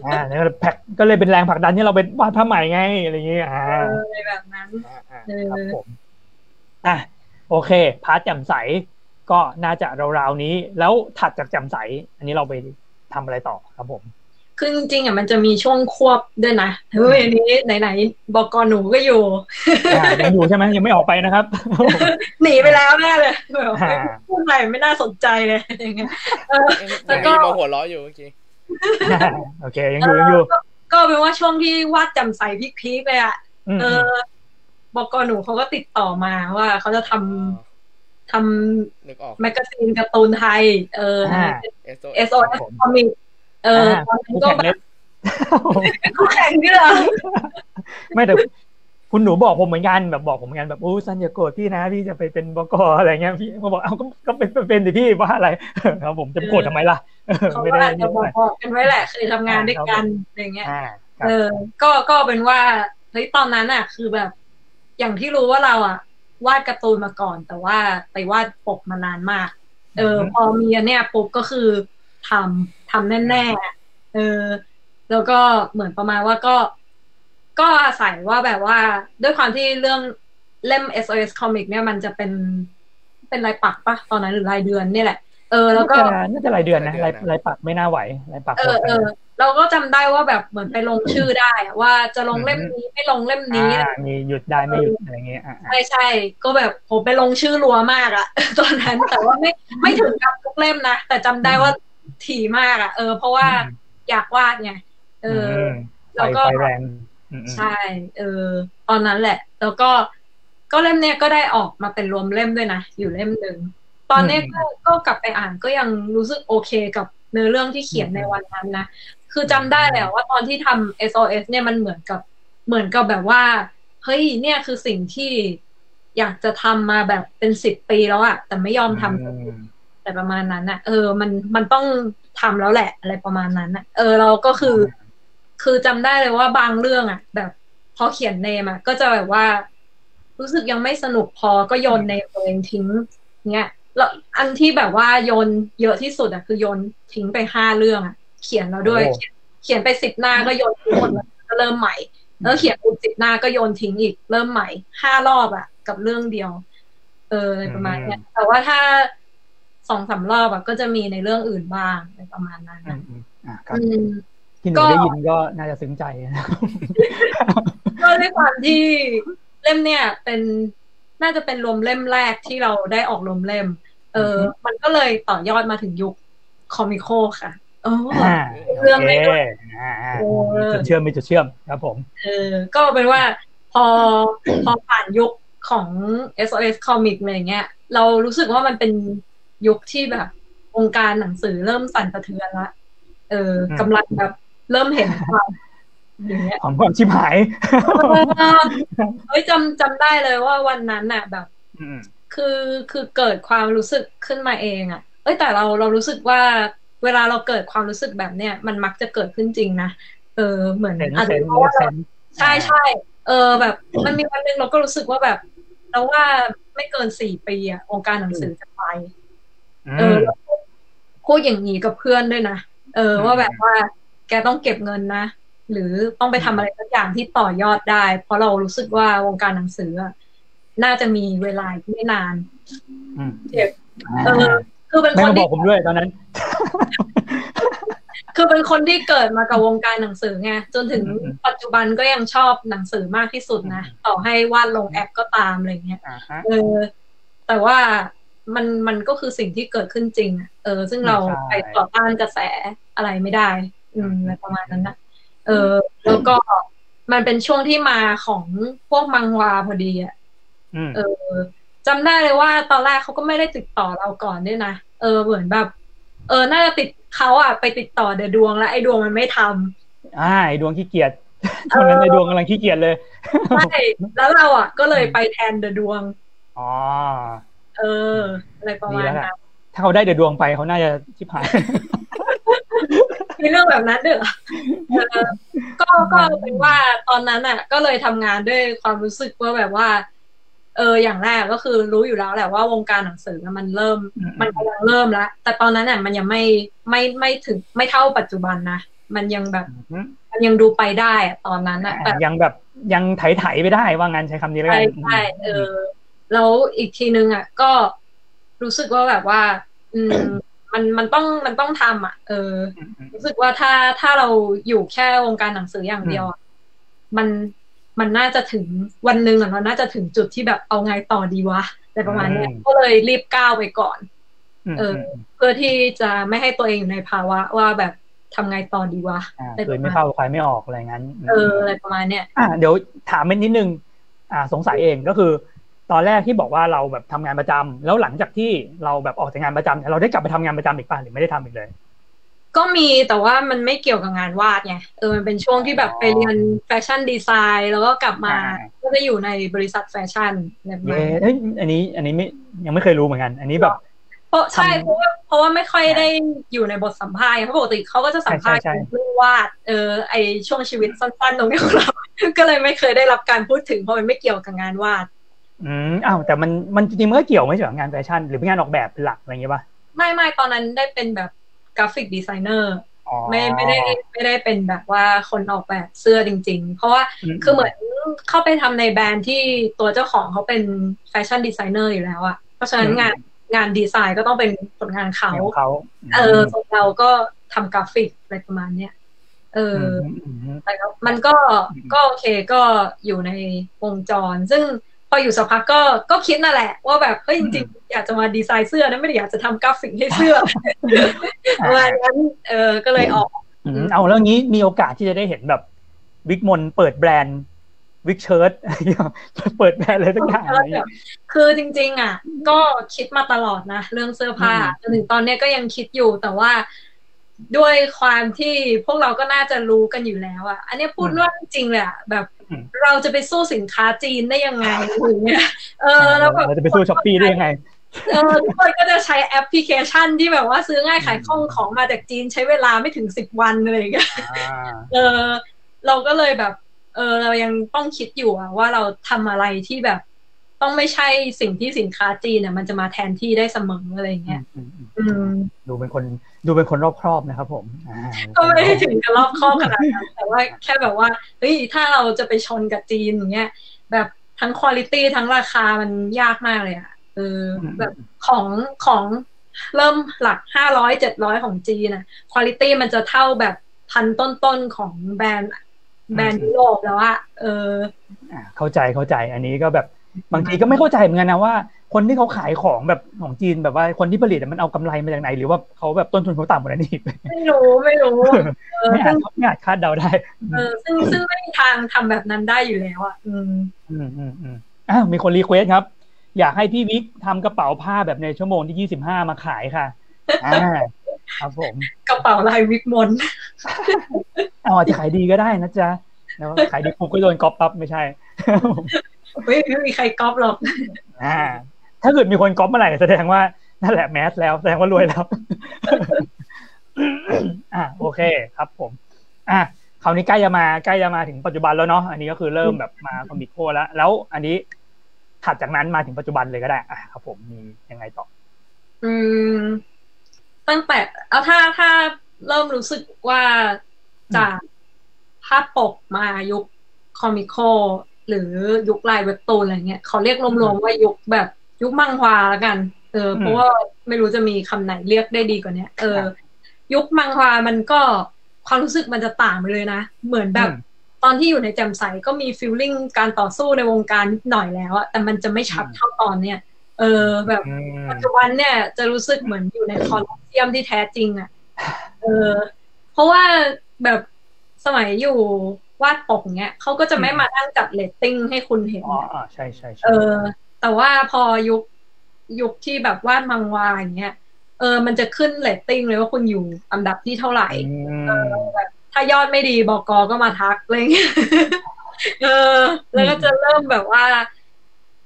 อ่าแล้วก็แพ็คก็เลยเป็นแรงผลักดันที่เราเป็นวาดผ้าใหม่ไงอะไรอย่างเงี้ยอ่าเอออะไรแบบนั้นอ่าอ่าเออครับผมอะโอเค พาร์ทแจ่มใสก็น่าจะราวๆนี้ แล้วถัดจากแจ่มใส อันนี้เราไปทำอะไรต่อครับผม คือจริงๆอะมันจะมีช่วงควบด้วยนะเฮ้ยอันนี้ไหนๆบอกกหนูก็อยู่อ่ายังอยู่ใช่ไหมยังไม่ออกไปนะครับ หนีไปแล้วแน่เลยแบบอ่าพูดอะไรไม่น่าสนใจเลยอย่างเงี้ยเออแล้วก็มีมาหัวเราะอยู่เมื่อกี้โอเคยังอยู่ยังอยู่ ก็ก็เป็นว่าช่วงที่วาดจำใสพีคๆเลยอะอืมเออบอกกหนูเขาก็ติดต่อมาว่าเขาจะทำทนึกออกำแมกกาซีนการ์ตูนไทย เอออ่า SOS SOS คอมิก เออตอนนั้นคู่ก็แข่งแบเล็บบคู่แข่งด้วยเหรอไม่แต่คุณหนูบอกผมเหมือนกันแบบบอกผมเหมือนกันแบบอู้ซันอย่าโกรธพี่นะพี่จะไปเป็นบกอะไรเงี้ยพี่ก็บอกเอาก็ก็เป็นเป็นสิพี่ว่าอะไรครับผมจะโกรธทำไมล่ะเขาไม่ก็ได้อาจจะบอกบอกกันไว้แหละเคยทำงานด้วยกันอะไรเงี้ยอ่าครับเออ ก็ก็เป็นว่าเฮ้ยตอนนั้นอะ คือแบบ อย่างที่รู้ว่าเราอะ วาดการ์ตูนมาก่อน แต่ว่าไปวาดปกมานานมาก เออพอมีอันเนี้ยปุ๊บก็คือทำ ทำแน่ๆเออ แล้วก็เหมือนประมาณว่าก็ ก็อาศัยว่าแบบว่า ด้วยความที่เรื่องเล่ม SOS Comic เนี่ยมันจะเป็นเป็นรายปักปะตอนนั้นหรือรายเดือนเนี่ยแหละ เออ แล้วก็น่าจะน่าจะรายเดือนนะรารายยเดือนนะรายปักไม่น่าไหวรายปักเออเออเราก็จำได้ว่าแบบเหมือนไปลงชื่อได้อะว่าจะลงเล่มนี้ไม่ลงเล่มนี้อ่ามีหยุดได้ไม่หยุดอะไรเงี้ยอ่าใช่ใช่ก็แบบผมไปลงชื่อรัวมากอะตอนนั้นแต่ว่าไม่ไม่ถึงกับทุกเล่มนะแต่จำได้ว่า ถี่มากอะเออ เพราะว่าอยากวาดไงเอออไฟแล้วก็ไฟแรงอืมอืมใช่ เออ ตอนนั้นแหละ แล้วก็ก็เล่มเนี้ยก็ได้ออกมาเป็นรวมเล่มด้วยนะ อยู่เล่มหนึ่ง ตอนเนี้ยก็ก็กลับไปอ่านก็ยังรู้สึกโอเคกับเนื้อเรื่องที่เขียนในวันนั้นนะ คือจำได้แหละว่าตอนที่ทำ SOS เนี่ยมันเหมือนกับเหมือนกับแบบว่า เฮ้ยเนี่ยคือสิ่งที่อยากจะทำมาแบบเป็นสิบปีแล้วอะแต่ไม่ยอมทำสักทีอืม แต่ประมาณนั้นอะเออ มันมันต้องทำแล้วแหละ อะไรประมาณนั้นอะเออ เราก็คือ คือจำได้เลยว่าบางเรื่องอะแบบพอเขียนเนมอะก็จะแบบว่า รู้สึกยังไม่สนุกพอก็โยนเนมตัวเองทิ้งเงี้ยแล้วอันที่แบบว่าโยนเยอะที่สุดอะคือโยนทิ้งไปห้าเรื่องอะเขียนแล้วด้วยโอ้เขียนเขียนไปสิบหน้าก็โยนทิ้งหมดเลยก็เริ่มใหม่ แล้วเขียนอีกสิบหน้าก็โยนทิ้งอีก เริ่มใหม่ห้ารอบอะกับเรื่องเดียว เอออะไรประมาณเนี้ยแต่ว่าถ้าส องสามรอบอะก็จะมีในเรื่องอื่นบ้างอะไรประมาณนั้นอืนะมอืมอ่าครับอืมที่หนูก็ได้ยินก็น่าจะซึ้งใจนะก็ด้วยความที่เล่มเนี่ย เป็นน่าจะเป็นรวมเล่มแรกที่เราได้ออกรวมเล่ม เออ มันก็เลยต่อยอดมาถึงยุคคอมิโคค่ะโอ้อ่าเรื่องโอได้เคด้วยอ่าอ่าเออมีจุดเชื่อมมีจุดเชื่อมครับผม เออ ก็เป็นว่าพอพอผ่านยุคของ SOS Comic อะไรเงี้ย เรารู้สึกว่ามันเป็น ยุคที่แบบองค์การหนังสือเริ่มสั่นสะเทือนละเอออืมกำลังแบบเริ่มเห็นความอย่างเงี้ยของความชิบหายเฮ้ยจำจำได้เลยว่าวันนั้นน่ะแบบอืมคือคือเกิดความรู้สึกขึ้นมาเองอะ่ะ เอ้ยแต่เราเรารู้สึกว่าเวลาเราเกิดความรู้สึกแบบเนี้ยมันมักจะเกิดขึ้นจริงนะเออเหมือนเซนอาจเซจะนเพราะว่าเซเรานใช่ใช่เออแบบ มันมีวันหนึ่งเราก็รู้สึกว่าแบบแล้วว่าไม่เกินสี่ปีอะวงการหนังสือจะไปอื เออมแล้วพูดอย่างนี้กับเพื่อนด้วยนะเอออืมว่าแบบว่า แกต้องเก็บเงินนะหรือต้องไปทำอะไรสักอย่างที่ต่อยอดได้ เพราะเรารู้สึกว่าวงการหนังสืออะน่าจะมีเวลาอีกไม่นานอืมเจ็บเออคือเป็นไม่คนมาบอที่กผมด้วยตอนนั้น คือเป็นคนที่เกิดมากับวงการหนังสือไงจนถึงอืมอืมปัจจุบันก็ยังชอบหนังสือมากที่สุดนะต่อให้วาดลงแอปก็ตามอะไรเงี้ยอ่าฮะเออ แต่ว่า มันมันก็คือสิ่งที่เกิดขึ้นจริงอะเออ ซึ่งเราใช่ไปต่อต้านกระแสอะไรไม่ได้ อืมอืมอะไรประมาณนั้นนะเออ แล้วก็มันเป็นช่วงที่มาของพวกมังวาพอดีอะอืมเออจำได้เลยว่าตอนแรกเขาก็ไม่ได้ติดต่อเราก่อนด้วยนะเออเหมือนแบบ เออ น่าจะติดเขาอะไปติดต่อเดอะดวงแล้วไอ้ดวงมันไม่ทำอ่าไอดวงขี้เกียจตอนนั้นไอดวงกำลังขี้เกียจเลยใช่แล้วเราอะก็เลยไปแทนเดอะดวงอ๋อ เออ อะไรประดีมาณแล้วแหละนั้นถ้าเขาได้เดือดดวงไปเขาน่าจะชิบหายมีเรื่องแบบนั้นด้วยเหรอเออก็ก็เป็นว่าตอนนั้นอะก็เลยทำงานด้วยความรู้สึกว่าแบบว่า เออ อย่างแรกก็คือรู้อยู่แล้วแหละว่าวงการหนังสือมันเริ่มอืมมันกำลังเริ่มแล้วแต่ตอนนั้นอะมันยังไม่ไม่ไม่ถึงไม่เท่าปัจจุบันนะมันยังแบบอืมมันยังดูไปได้อะตอนนั้นอะแต่ยังแบบยังไถไถๆไปได้ว่างั้นใช้คำนี้แล้วกัใช่นใช่เออ แล้วอีกทีนึงอะ ก็รู้สึกว่าแบบว่า อืมมันมันต้องมันต้องทำอะ เอออืมอืมรู้สึกว่าถ้าถ้าเราอยู่แค่วงการหนังสืออย่างเดียวอะมันมันน่าจะถึงวันหนึ่งอะเราน่าจะถึงจุดที่แบบเอาไงต่อดีวะอะไรประมาณเนี้ยก็เลยรีบก้าวไปก่อนอืมเออ เพื่อที่จะไม่ให้ตัวเองอยู่ในภาวะว่าแบบทำไงต่อดีวะอ่าอะไรเคปยระไม่มาณเข้าใครไม่ออกอะไรงั้น เอออะไรประมาณเนี้ยอ่าเดี๋ยวถามนิดนึง อ่า สงสัยเองก็คือ ตอนแรกที่บอกว่าเราแบบทำงานประจำแล้วหลังจากที่เราแบบออกจากงานประจำเนี่ยเราได้กลับไปทำงานประจำอีกป่ะหรือไม่ได้ทำอีกเลย ก็มีแต่ว่ามันไม่เกี่ยวกับงานวาดไงเออมันเป็นช่วงที่แบบไปเรียนแฟชั่นดีไซน์แล้วก็กลับมาอ่าก็จะอยู่ในบริษัทแฟชั่นอะไรประมาณเนี้ยเอ้ยอันนี้อันนี้ไม่ยังไม่เคยรู้เหมือนกัน อันนี้แบบเพราะใช่ทำเพราะว่าเพราะว่าไม่ค่อยได้อยู่ในบทสัมภาษณ์ไงเพราะปกติเขาก็จะสัมภาษณ์ใช่ใช่ใช่เรื่องวาดเออไอช่วงชีวิตสั้นๆตรงนี้ของเราก็เลยไม่เคยได้รับการพูดถึงเพราะมันไม่เกี่ยวกับงานวาด อืมอ้าวแต่มันมันจริงๆมันก็เกี่ยวไม่ใช่เหรองานแฟชั่น หรือเป็นงานออกแบบเป็นหลักอะไรอย่างเงี้ยป่ะไม่ไม่ตอนนั้นได้เป็นแบบ graphic designerอ๋อไม่ไม่ได้ไม่ได้เป็นแบบว่าคนออกแบบเสื้อจริง ๆ เพราะว่าคือเหมือนเข้าไปทำในแบรนด์ที่ตัวเจ้าของเขาเป็น fashion designer อยู่แล้วอะเพราะฉะนั้นงานงานดีไซน์ก็ต้องเป็นผลงานเขางานของเขาเออส่วนเราก็ทำกราฟิกอะไรประมาณเนี้ยเอออมอืมอืมแต่ก็มันก็ก็โอเคก็อยู่ในวงจร ซึ่ง พออยู่สักพักก็ก็คิดนั่นแหละ ว่าแบบเฮ้ยจริงๆอยากจะมาดีไซน์เสื้อนะไม่ได้อยากจะทำกราฟิกให้เสื้อประมาณนั้นเออก็เลยออกอืมเอาแล้วงี้มีโอกาสที่จะได้เห็นแบบวิกมนเปิดแบรนด์วิกเชิร์ตเปิดแบรนด์อะไรสักอย่างอะไรอย่างเงี้ยคือจริง ๆ อะ ก็คิดมาตลอดนะ เรื่องเสื้อผ้าอืมจนถึงตอนเนี้ยก็ยังคิดอยู่แต่ว่า ด้วยความที่พวกเราก็น่าจะรู้กันอยู่แล้วอะ อันเนี้ยพูดว่าจริงๆเลยอะแบบอืมเราจะไปสู้สินค้าจีนได้ยังไงอย่างเงี้ยเออแล้วแบบเราจะไปสู้ Shopee ได้ยังไงเออทุกคนก็จะใช้แอปพลิเคชันที่แบบว่าซื้อง่ายขายคล่องของมาจากจีนใช้เวลาไม่ถึงสิบวันอะไรอย่างเงี้ยอ่าเออเราก็เลยแบบ เออเรายังต้องคิดอยู่อะว่าเราทำอะไรที่แบบ ต้องไม่ใช่สิ่งที่สินค้าจีนเนี่ยมันจะมาแทนที่ได้เสมออะไรอย่างเงี้ยอืมอืมอืมดูเป็นคนดูเป็นคนรอบครอบนะครับผมอ่าก็ไม่ได้ถึงกับรอบคอบขนาดนั้นแต่ว่าแค่แบบว่าเฮ้ยถ้าเราจะไปชนกับจีนอย่างเงี้ยแบบทั้งคุณ i t y ทั้งราคามันยากมากเลยอะเออแบบของของเริ่มหลักห้าร้อยเจ็ดร้อยของจีนอะคุณ i t y มันจะเท่าแบบพันต้นๆของแบรนด์แบรนด์ยุโรปแล้วอะเอออ่าเข้าใจเข้าใจ อันนี้ก็แบบ บางทีก็ไม่เข้าใจเหมือนกันนะว่า คนที่เขาขายของแบบของจีนแบบว่าคนที่ผลิตอะมันเอากำไรมาจากไหน หรือว่าเขาแบบต้นทุนเขาต่ำกว่านั้นอีกไม่รู้ไม่รู้เออไม่อาซึ่จงไม่อาจคาดเดาได้เออซึ่งซึ่งไม่มีทางทำแบบนั้นได้อยู่แล้วอะอืมอืมอืมอืมอ้าวมีคน request ครับ อยากให้พี่วิกทำกระเป๋าผ้าแบบในชั่วโมงที่ยี่สิบห้ามาขายค่ะอ่าครับผมกระเป๋าลายวิกมนเอาอาจจะขายดีก็ได้นะจ๊ะแล้วขายดีปุ๊บก็โดนก๊อปปั๊บไม่ใช่ ไม่ไม่มีใครก๊อปหรอกอ่า ถ้าเกิดมีคนก๊อปเมื่อไหร่แสดงว่านั่นแหละ mass แล้วแสดงว่ารวยแล้วอ่าโอเคครับผม อะคราวนี้ใกล้จะมาใกล้จะมาถึงปัจจุบันแล้วเนาะอันนี้ก็คือเริ่มแบบมาคอมิโคแล้ว แล้วอันนี้ถัดจากนั้นมาถึงปัจจุบันเลยก็ได้อะครับ ผมมียังไงต่อ อืม ตั้งแต่เอาถ้าถ้าเริ่มรู้สึกว่าจากภาพปกมายุคคอมิโค หรือยุคลายเว็บตูนอะไรเงี้ยเขาเรียกรวมๆว่ายุคแบบยุคมังฮวาแล้วกัน เออ เพราะว่าไม่รู้จะมีคำไหนเรียกได้ดีกว่าเนี้ย เออ ยุคมังฮวามันก็ความรู้สึกมันจะต่างไปเลยนะ เหมือนแบบอืมตอนที่อยู่ในแจ่มใสก็มี feeling การต่อสู้ในวงการนิดหน่อยแล้วอะแต่มันจะไม่ชัดเท่าตอนเนี้ยเออ แบบอืมปัจจุบันเนี่ย จะรู้สึกเหมือนอยู่ในโคลอสเซียมที่แท้จริงอะ่ะเออ เพราะว่าแบบสมัยอยู่ วาดปกเนี้ยเขาก็จะไม่มานั่งจัดเรตติ้งให้คุณเห็นอ๋ออะอ่าใช่ใช่ใช่เออ แต่ว่าพอยุคยุคที่แบบวาดมังวาอย่างเงี้ยเออ มันจะขึ้นเรตติ้งเลยว่าคุณอยู่อันดับที่เท่าไหร่อืมถ้ายอดไม่ดีบอกอก็มาทักอะไรเงี้ยเออ แล้วก็จะเริ่มแบบว่า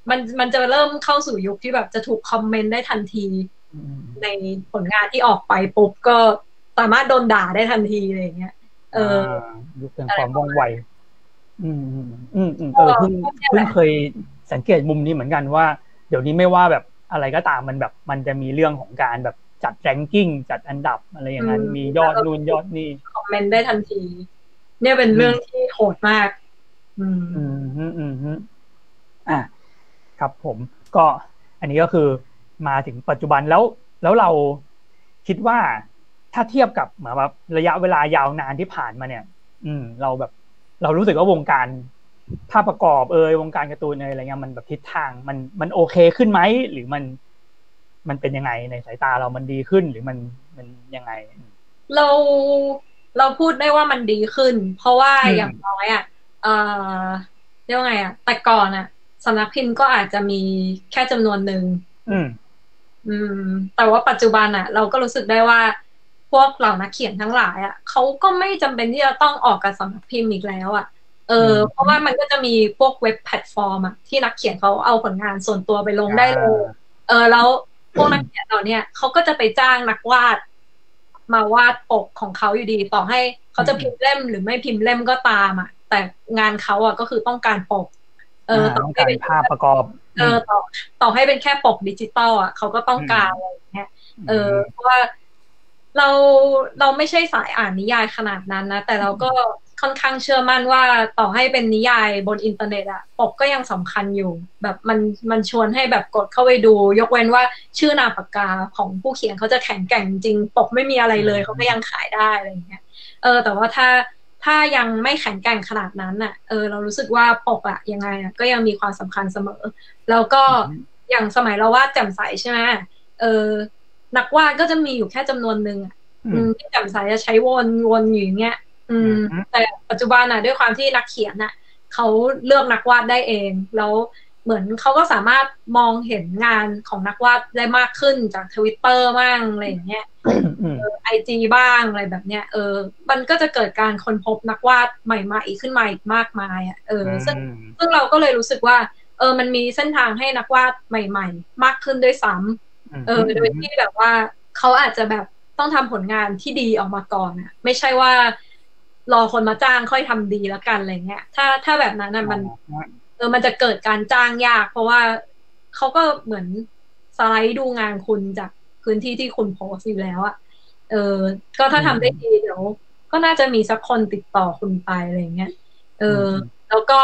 มันมันจะเริ่มเข้าสู่ยุคที่แบบจะถูกคอมเมนต์ได้ทันทีอืมในผลงานที่ออกไปปุ๊บก็สามารถโดนด่าได้ทันทีอะไรอย่างเงี้ย เออยุคแห่งความว่องไวอืมอืมอืมอืมเออเพิ่งเพิ่งเคยสังเกตมุมนี้เหมือนกันว่า เดี๋ยวนี้ไม่ว่าแบบอะไรก็ตามมันแบบ มันจะมีเรื่องของการแบบจัดแรงกิ้งจัดอันดับอะไรอย่างนั้นอืมมียอดนู่นยอดนี่คอมเมนต์ได้ทันที เนี่ยเป็นเรื่องที่โหดมาก อืมอืมอืมอืมอืมอะครับผมก็อันนี้ก็คือมาถึงปัจจุบันแล้ว แล้วเราคิดว่า ถ้าเทียบกับเหมือนแบบระยะเวลายาวนานที่ผ่านมาเนี่ย อืม เราแบบ เรารู้สึกว่าวงการภาพประกอบเอยวงการการ์ตูนเอยอะไรเงี้ยมันแบบทิศทางมันมันโอเคขึ้นไหมหรือมัน มันเป็นยังไงในสายตาเรามันดีขึ้นหรือมันมันยังไง เราเราพูดได้ว่ามันดีขึ้น เพราะว่าอืมอย่างน้อยอะเออเรียกว่าไงอะแต่ก่อนอะสำนักพิมพ์ก็อาจจะมีแค่จำนวนหนึ่งอืม อืม แต่ว่าปัจจุบันอะ เราก็รู้สึกได้ว่าพว กเหล่านักเขียนทั้งหลายอะเขาก็ไม่จำเป็นที่จะต้องออกกับสำนักพิมพ์อีกแล้วอะเอออืมเพราะว่ามันก็จะมีพวกเว็บแพลตฟอร์มอะที่นักเขียนเขาเอาผลงานส่วนตัวไปลงได้เลยเออแล้วพวกนักเขียนเหล่าเนี้ยเขาก็จะไปจ้างนักวาด มาวาดปกของเขาอยู่ดีต่อให้เขาจะพิมพ์เล่มหรือไม่พิมพ์เล่มก็ตามอะ แต่งานเขาอะก็คือต้องการปก เอออ่าต่อต้องให้การเป็นภาพประกอบ เออต่อต่อให้เป็นแค่ปกดิจิตอลอะเขาก็ต้องการอะไรอย่างเงี้ยเออเพราะว่า เราเราไม่ใช่สายอ่านนิยายขนาดนั้นนะ แต่เราก็ค่อนข้างเชื่อมั่นว่าต่อให้เป็นนิยายบนอินเทอร์เน็ตอะปกก็ยังสำคัญอยู่ แบบมันมันชวนให้แบบกดเข้าไปดู ยกเว้นว่าชื่อนามปากกาของผู้เขียนเขาจะแข็งแกร่งจริง ปกไม่มีอะไรเลยเขาก็ยังขายได้อะไรอย่างเงี้ยเออ แต่ว่าถ้าถ้ายังไม่แข็งแกร่งขนาดนั้นอะเออ เรารู้สึกว่าปกอะยังไงอะก็ยังมีความสำคัญเสมอ แล้วก็อืมอย่างสมัยเราวาดแจ่มใสใช่ไหมเออ นักวาดก็จะมีอยู่แค่จำนวนหนึ่งอะอือืมมที่แจ่มใสจะใช้วนวนอยู่อย่างเงี้ยอืมอืมแต่ปัจจุบันอะ ด้วยความที่นักเขียนน่ะเขาเลือกนักวาดได้เอง แล้วเหมือนเขาก็สามารถมองเห็นงานของนักวาดได้มากขึ้นจากทวิตเตอร์บ้างอะไรอย่างเงี้ยอืมไอจีบ้างอะไรแบบเนี้ยเออ มันก็จะเกิดการค้นพบนักวาดใหม่ๆขึ้นมาอีกมากมายอะเออซึ่งซึ่งเราก็เลยรู้สึกว่า เออ มันมีเส้นทางให้นักวาดใหม่ ๆ มากขึ้นด้วยซ้ำ เออ โดยที่แบบว่าเขาอาจจะแบบต้องทำผลงานที่ดีออกมาก่อนอะไม่ใช่ว่ารอคนมาจ้างค่อยทำดีแล้วกันอะไรเงี้ย ถ้าถ้าแบบนั้นอะมันเออมันจะเกิดการจ้างยาก เพราะว่าเขาก็เหมือนสไลด์ดูงานคุณจากพื้นที่ที่คุณโพสต์อยู่แล้วอะเออ ก็ถ้าทำได้ดีเดี๋ยวก็น่าจะมีสักคนติดต่อคุณไปอะไรเงี้ย เออ แล้วก็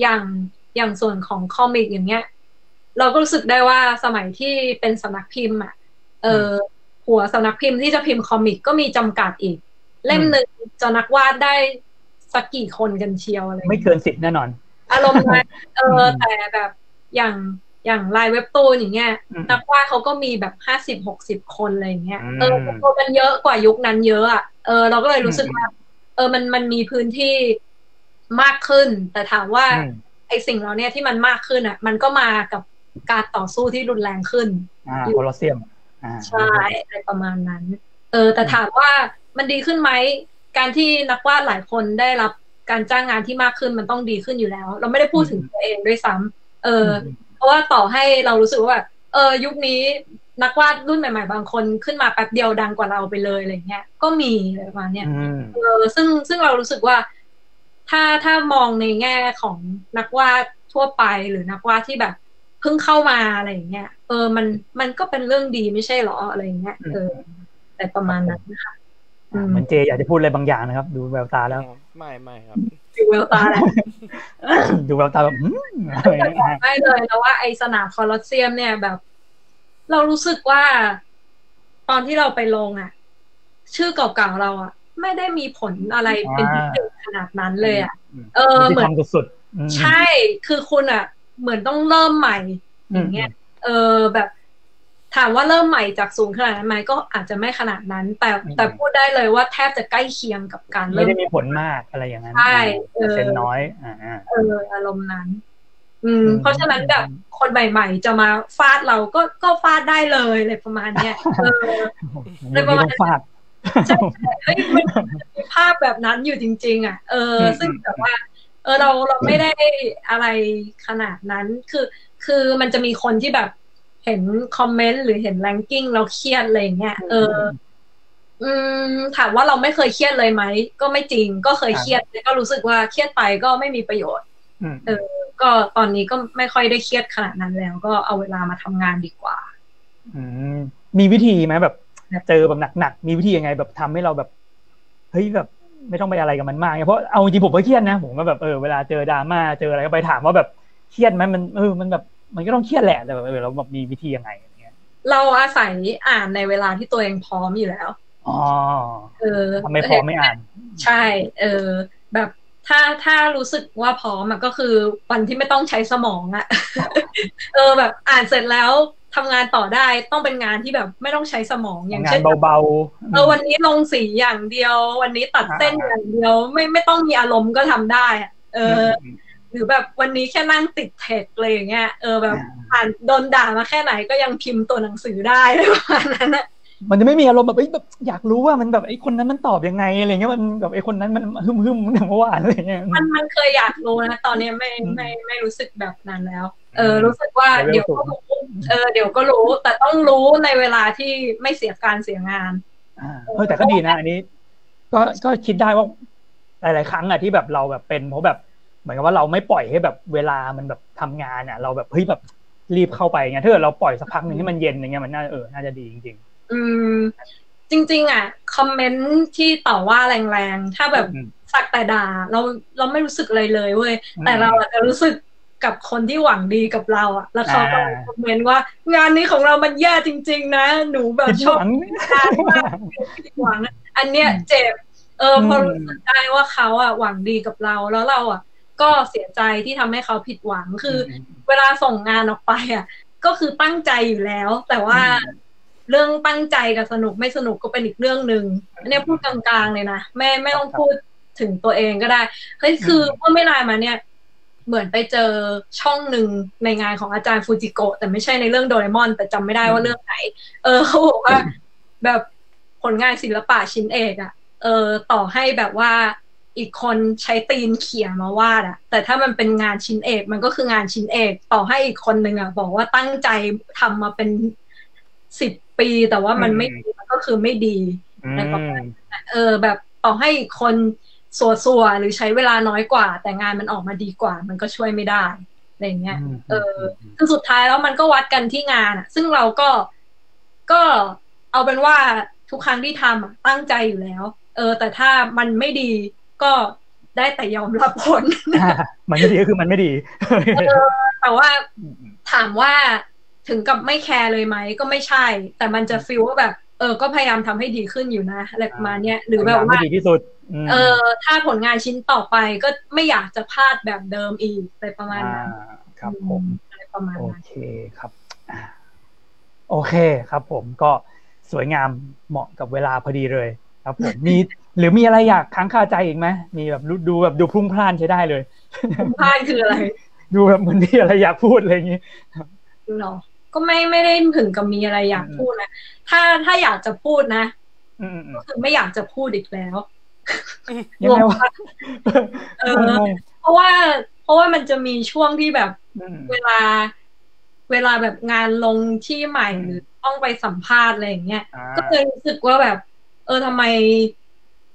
อย่างอย่างส่วนของคอมิกอย่างเงี้ย เราก็รู้สึกได้ว่าสมัยที่เป็นสำนักพิมพ์อะเออหัวสำนักพิมพ์ที่จะพิมพ์คอมิกก็มีจำกัดอีก เล่มหนึ่งจะนักวาดได้สักกี่คนกันเชียวอะไรไม่เกินสิบแน่นอน อารมณ์นั้นเอออืมแต่แบบอย่างอย่างลายเว็บตูนอย่างเงี้ยอืมนักวาดเขาก็มีแบบห้าสิบหกสิบคนอะไรอย่างเงี้ยอืมเออตัวมันเยอะกว่ายุคนั้นเยอะอะเออเราก็เลยรู้สึกว่าเออมันมันมีพื้นที่มากขึ้น แต่ถามว่าอืมไอสิ่งเหล่านี้ที่มันมากขึ้นอะ มันก็มากับ การต่อสู้ที่รุนแรงขึ้นอ่าโคลอสเซียมอ่าใช่อะไรประมาณนั้น เออ แต่ถามว่ามันดีขึ้นไหม การที่นักวาดหลายคนได้รับการจ้างงานที่มากขึ้นมันต้องดีขึ้นอยู่แล้ว เราไม่ได้พูดถึงตัวเองด้วยซ้ำเออ เพราะว่าต่อให้เรารู้สึกว่าแบบเออ ยุคนี้นักวาดรุ่นใหม่ ๆ บางคนขึ้นมาแป๊บเดียวดังกว่าเราไปเลยอะไรเงี้ย ก็มีอะไรประมาณเนี้ยอืมเออซึ่งซึ่งเรารู้สึกว่า ถ้าถ้ามองในแง่ของนักวาดทั่วไปหรือนักวาดที่แบบ เพิ่งเข้ามาอะไรอย่างเงี้ยเออมันมันก็เป็นเรื่องดีไม่ใช่หรออะไรอย่างเงี้ยเออแต่ประมาณนั้นนะคะอืมเหมือนเจอยากจะพูดอะไรบางอย่างนะครับ ดูแววตาแล้วไม่ไม่ครับ ดูเวลตาแหละดูแววตาแบบอืมอะไรอย่างเงี้ยไม่เลยแล้วว่าไอสนามคอลอสเซียมเนี่ยแบบ เรารู้สึกว่า ตอนที่เราไปลงอะ ชื่อเก่าๆเราอะ ไม่ได้มีผลอะไรเป็นพิเศษขนาดนั้นเลยอะเออที่เหมือนทำสุดๆอืมใช่คือคุณอะ เหมือนต้องเริ่มใหม่ อย่างเงี้ย เออแบบถามว่าเริ่มใหม่จากศูนย์ขนาดนั้นไหมก็อาจจะไม่ขนาดนั้น แต่แต่พูดได้เลยว่าแทบจะใกล้เคียงกับการไม่เริ่มได้มีผลมากอะไรอย่างนั้นใช่เปอร์เซ็นต์น้อยอ่าเอออารมณ์นั้น อืมอืมเพราะฉะนั้นแบบคนใหม่ ๆ จะมาฟาดเราก็ก็ฟาดได้เลยเลยประมาณเนี้ยเออไม่ต้องฟาดเฮ้ยมันมีภาพแบบนั้นอยู่จริง ๆ อะ เอออืมซึ่งแบบว่าเออเราเราไม่ได้อะไรขนาดนั้น คือ คือมันจะมีคนที่แบบเห็นคอมเมนต์หรือเห็นแรงกิ้งเราเครียดอะไรอย่างเงี้ยเออ อืม ถามว่าเราไม่เคยเครียดเลยไหมก็ไม่จริง ก็เคยเครียดแต่ก็รู้สึกว่าเครียดไปก็ไม่มีประโยชน์อืมเออ ก็ตอนนี้ก็ไม่ค่อยได้เครียดขนาดนั้นแล้ว ก็เอาเวลามาทำงานดีกว่า อืมมีวิธีไหมแบบ เจอแบบหนักๆมีวิธียังไงแบบทำให้เราแบบเฮ้ยแบบ ไม่ต้องไปอะไรกับมันมากไงเพราะเอาจริงๆผมก็เครียดนะผมก็แบบเออเวลาเจอดราม่าเจออะไรก็ไปถามว่าแบบเครียดไหมมันเออมันแบบมันก็ต้องเครียดแหละแต่แบบเออเราแบบมีวิธียังไงอะไรเงี้ยเราอาศัยอ่านในเวลาที่ตัวเองพร้อมอยู่แล้วอ๋อเออทำไมพร้อมไม่อ่าน ใช่ เออ แบบถ้าถ้ารู้สึกว่าพร้อมอะก็คือวันที่ไม่ต้องใช้สมองอะเออแบบอ่านเสร็จแล้ว ทำงานต่อได้ต้องเป็นงานที่แบบไม่ต้องใช้สมองอย่างงาเช่นนเบาๆเออวันนี้ลงสีอย่างเดียว วันนี้ตัดเส้นอย่างเดียว ไม่ไม่ต้องมีอารมณ์ก็ทำได้อะเออ หรือแบบวันนี้แค่นั่งติดเทคเลยอย่างเงี้ยเออแบบอ่านโดนด่ามาแค่ไหนก็ยังพิมพ์ตัวหนังสือได้เลยประมาณนั้นอะมันจะไม่มีอารมณ์แบบเอ้ยแบบอยากรู้ว่ามันแบบไอ้คนนั้นมันตอบยังไงอะไรเงี้ยมันแบบไอ้คนนั้นมันหึมหึมๆเมื่อวานอะไรเงี้ยมันมันเคยอยากรู้นะตอนนี้ไม่อืมไม่ไม่รู้สึกแบบนั้นแล้ว เออ รู้สึกว่าเลเวลเดี๋ยวก็รู้ เออเดี๋ยวก็รู้ แต่ต้องรู้ในเวลาที่ไม่เสียการเสียงานอ่าเออแต่ก็ดีนะอันนี้ ก็ก็คิดได้ว่าหลาย ๆ ครั้งอะที่แบบเราแบบเป็นเพราะแบบเหมือนกับว่าเราไม่ปล่อยให้แบบเวลามันแบบทำงานอะเราแบบเฮ้ยแบบรีบเข้าไปไงถ้าเกิดเราปล่อยสักพักหนึ่งให้มันเย็นอย่างเงี้ยมันน่าเออน่าจะดีจริงอืม จริง ๆ อะ คอมเมนต์ที่ต่อว่าแรง ๆ ถ้าแบบอืมสักแต่ด่าเราเราไม่รู้สึกอะไรเลยเว้ยอืมแต่เราอาจจะรู้สึก กับคนที่หวังดีกับเราอะแล้วเขาก็อ่าคอมเมนต์ว่า งานนี้ของเรามันแย่จริง ๆ นะ หนูแบๆบผิดชหอบวังงานมากผิดหวังอะอันเนี้ยเจ็บ เอออมพอรู้สึกได้ว่าเขาอะหวังดีกับเราแล้วเราอะก็เสียใจที่ทำให้เขาผิดหวังคือ เวลาส่งงานออกไปอะก็คือตั้งใจอยู่แล้ว แต่ว่าอืมเรื่องตั้งใจกับสนุกไม่สนุกก็เป็นอีกเรื่องหนึ่งอันเนี้ยพูดกลางๆเลยนะไม่ไม่ต้องพูดถึงตัวเองก็ได้เฮ้ยคือเมื่อไม่นานมาเนี่ย เหมือนไปเจอช่องหนึ่งในงานของอาจารย์ฟูจิโกะแต่ไม่ใช่ในเรื่องโดเรมอน แต่จำไม่ได้ว่าเรื่องไหน เออเขาบอกว่าแบบผลงานศิลปะชิ้นเอกอะเออต่อให้แบบว่าอีกคนใช้ตีนเขี่ยมาวาดอะแต่ถ้ามันเป็นงานชิ้นเอก มันก็คืองานชิ้นเอก ต่อให้อีกคนหนึ่งอะบอกว่าตั้งใจทำมาเป็นสิบปี แต่ว่ามันไม่ดีมันก็คือไม่ดีอืมเออ แบบต่อให้อีกคน สัวๆหรือใช้เวลาน้อยกว่า แต่งานมันออกมาดีกว่า มันก็ช่วยไม่ได้อะไรอย่างเงี้ย เออคือสุดท้ายแล้วมันก็วัดกันที่งานอะซึ่งเราก็ก็เอาเป็นว่าทุกครั้งที่ทำอะตั้งใจอยู่แล้ว เออ แต่ถ้ามันไม่ดีก็ได้แต่ยอมรับผลอ่ามันไม่ดีก็คือมันไม่ดีแต่ว่าถามว่าถึงกับไม่แคร์เลยไหมก็ไม่ใช่ แต่มันจะฟีลว่าแบบ เออก็พยายามทำให้ดีขึ้นอยู่นะอะไรประมาณเนี้ยหรือแบบว่าไม่ดีที่สุดมเออถ้าผลงานชิ้นต่อไปก็ไม่อยากจะพลาดแบบเดิมอีกอะไรประมาณนั้นอ่าครับผมอะไรประมาณโอนั้นเคครับอ่าโอเคครับ ผมก็สวยงามเหมาะกับเวลาพอดีเลย ครับผมมีหรือมีอะไรอยากค้างคาใจอีกไหมมีแบบดูดูแบบดูพรุ่งพล่านใช้ได้เลยพลาดคืออะไร ดูแบบเหมือนมีอะไรอยากพูดอะไรอย่างนี้หรอ ก็ไม่ไม่ได้ถึงกับมีอะไรอยากพูดนะถ้าถ้าอยากจะพูดนะอืมอืมอืก็มคือไม่อยากจะพูดอีกแล้วยังไงวะเอองงเพราะว่า เพราะว่ามันจะมีช่วงที่แบบๆอืมเวลา เวลาแบบงานลงที่ใหม่อืมหรือต้องไปสัมภาษณ์อะไรอย่างเงี้ยอ่าก็เลยรู้สึกว่าแบบ เออทำไม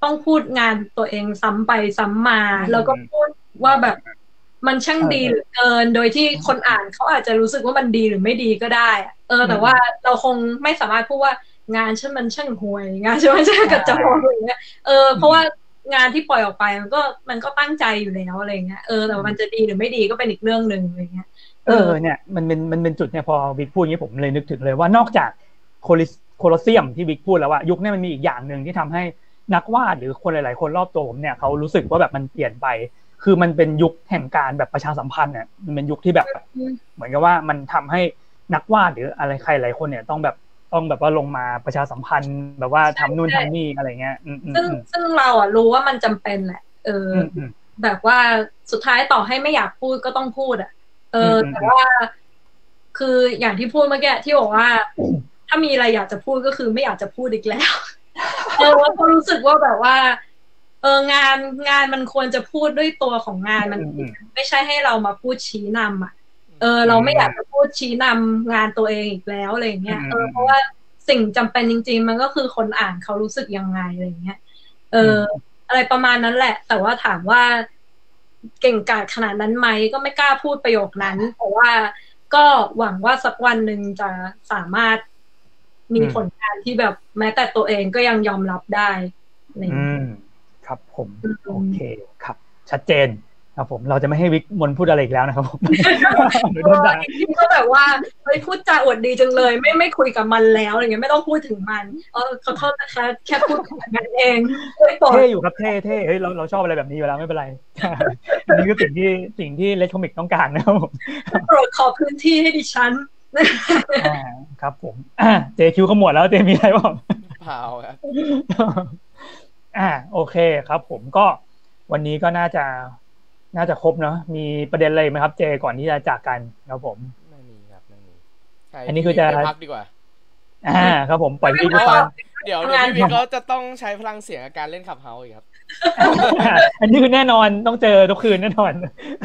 ต้องพูดงานตัวเองซ้ำไปซ้ำมา แล้วก็พูดว่าแบบ มันช่างดีเหลือเกิน โดยที่คนอ่านเขาอาจจะรู้สึกว่ามันดีหรือไม่ดีก็ได้อะเออ แต่ว่าเราคงไม่สามารถพูดว่างานฉันมันช่างห่วย งานฉันมันช่างกระจอกอะไรเงี้ยเออเพราะว่างานที่ปล่อยออกไปมันก็มันก็ตั้งใจอยู่แล้วอะไรเงี้ยเออแต่ว่ามันจะดีหรือไม่ดีก็เป็นอีกเรื่องหนึ่งอะไรเงี้ยเออเนี่ยมันเป็นมันเป็นจุดเนี่ยพอวิกพูดอย่างนี้ผมเลยนึกถึงเลยว่านอกจากโคลิสโคลอเซียมที่วิกพูดแล้วว่ายุคนี้มันมีอีกอย่างหนึ่งที่ทำให้นักวาดหรือคนหลาย ๆ คนรอบตัวผมเนี่ยเขารู้สึกว่าแบบมันเปลี่ยนไป คือมันเป็นยุคแห่งการแบบประชาสัมพันธ์เนี่ยมันเป็นยุคที่แบบ เหมือนกับว่ามันทำให้นักวาดหรืออะไรใครหลายคนเนี่ยต้องแบบต้องแบบว่าลงมาประชาสัมพันธ์ แบบว่าทำนู่นทำนี่อะไรเงี้ยอืมอืมซึ่งอืมซึ่งเราอะรู้ว่ามันจำเป็นแหละเออออืมอืมแบบว่าสุดท้ายต่อให้ไม่อยากพูดก็ต้องพูดอะ เอออมแต่ว่าคืออย่างที่พูดเมื่อกี้ที่บอกว่า ถ้ามีอะไรอยากจะพูดก็คือไม่อยากจะพูดอีกแล้วเออว่าเขารู้สึกว่าแบบว่า เอองานงานมันควรจะพูดด้วยตัวของงานมันอืมอืมไม่ใช่ให้เรามาพูดชี้นำอะ เออ เราไม่อยากจะพูดชี้นำงานตัวเองอีกแล้วอะไรอย่างเงี้ยอืมเออเพราะว่าสิ่งจำเป็นจริง ๆ มันก็คือคนอ่านเขารู้สึกยังไงอะไรอย่างเงี้ยเอออ อะไรประมาณนั้นแหละ แต่ว่าถามว่าเก่งกาจขนาดนั้นไหมก็ไม่กล้าพูดประโยคนั้นเพราะว่าก็หวังว่าสักวันหนึ่งจะสามารถมีอืมผลงานที่แบบแม้แต่ตัวเองก็ยังยอมรับได้อะไรอย่างอืเงี้ยม ครับผมอืมโอเคครับ ชัดเจนครับผมเราจะไม่ให้วิกมนพูดอะไรอีกแล้วนะครับผมเดี๋ยวโดนด่าจริงๆก็แบบว่าเฮ้ยพูดจาอวดดีจังเลย ไม่ไม่คุยกับมันแล้วอะไรเงี้ยไม่ต้องพูดถึงมันเออขอโทษนะคะ แค่พูดกับมันเองไม่ปล่อยเท่อยู่ครับเท่เท่เฮ้ยเราเราชอบอะไรแบบนี้อยู่แล้วไม่เป็นไรอันนี้คือสิ่งที่สิ่งที่เลดคอมิกต้องการนะครับผมโปรดขอพื้นที่ให้ดิฉันอ่าครับผมอ่าเจคิวขมวดแล้วเจมีอะไรบ้างเปล่าครับ อ่าโอเคครับ ผมก็วันนี้ก็น่าจะน่าจะครบเนาะมีประเด็นอะไรไหมครับ เจก่อนที่จะจากกันครับผมไม่มีครับไม่มีให้อันนี้คือจะพี่วิกไปพักดีกว่าอ่าครับผมปล่อยพี่เพไปราะฟัว่างเดี๋ยวเดี๋ยวพี่วิกเขาจะต้องใช้พลังเสียงกับการเล่นขับเฮาอีกครับ อันนี้คือแน่นอนต้องเจอทุกคืนแน่นอน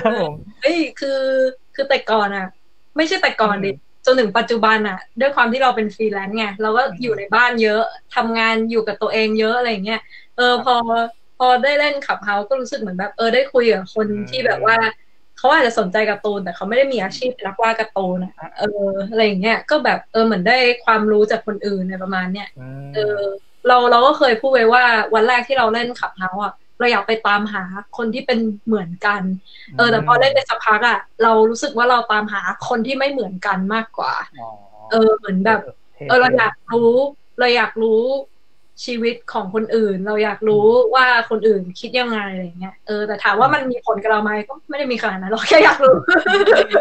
ครับผมเอ้ยคือคือแต่ก่อนอะ ไม่ใช่แต่ก่อนดิ จนถึงปัจจุบันอะด้วยความที่เราเป็นฟรีแลนซ์ไงเราก็อยู่ในบ้านเยอะทำงานอยู่กับตัวเองเยอะอะไรอย่างเงี้ยเออพอพอได้เล่นขับเฮาก็รู้สึกเหมือนแบบเออได้คุยกับคนที่แบบว่าเขาอาจจะสนใจการ์ตูนแต่เขาไม่ได้มีอาชีพเป็นนักวาดการ์ตูนอะเอออะไรอย่างเงี้ยก็แบบเออเหมือนได้ความรู้จากคนอื่นในประมาณเนี้ยเออ เราเราก็เคยพูดไว้ว่าวันแรกที่เราเล่นขับเฮาอะ เราอยากไปตามหาคนที่เป็นเหมือนกัน เออ แต่พอเล่นไปสักพักอะเรารู้สึกว่าเราตามหาคนที่ไม่เหมือนกันมากกว่า เออ เหมือนแบบ เออ เราอยากรู้ เราอยากรู้ชีวิตของคนอื่น เราอยากรู้ว่าคนอื่นคิดยังไงอะไรเงี้ย เออ แต่ถามว่ามันมีผลกับเราไหมก็ไม่ได้มีขนาดนั้นหรอกแค่อยากรู้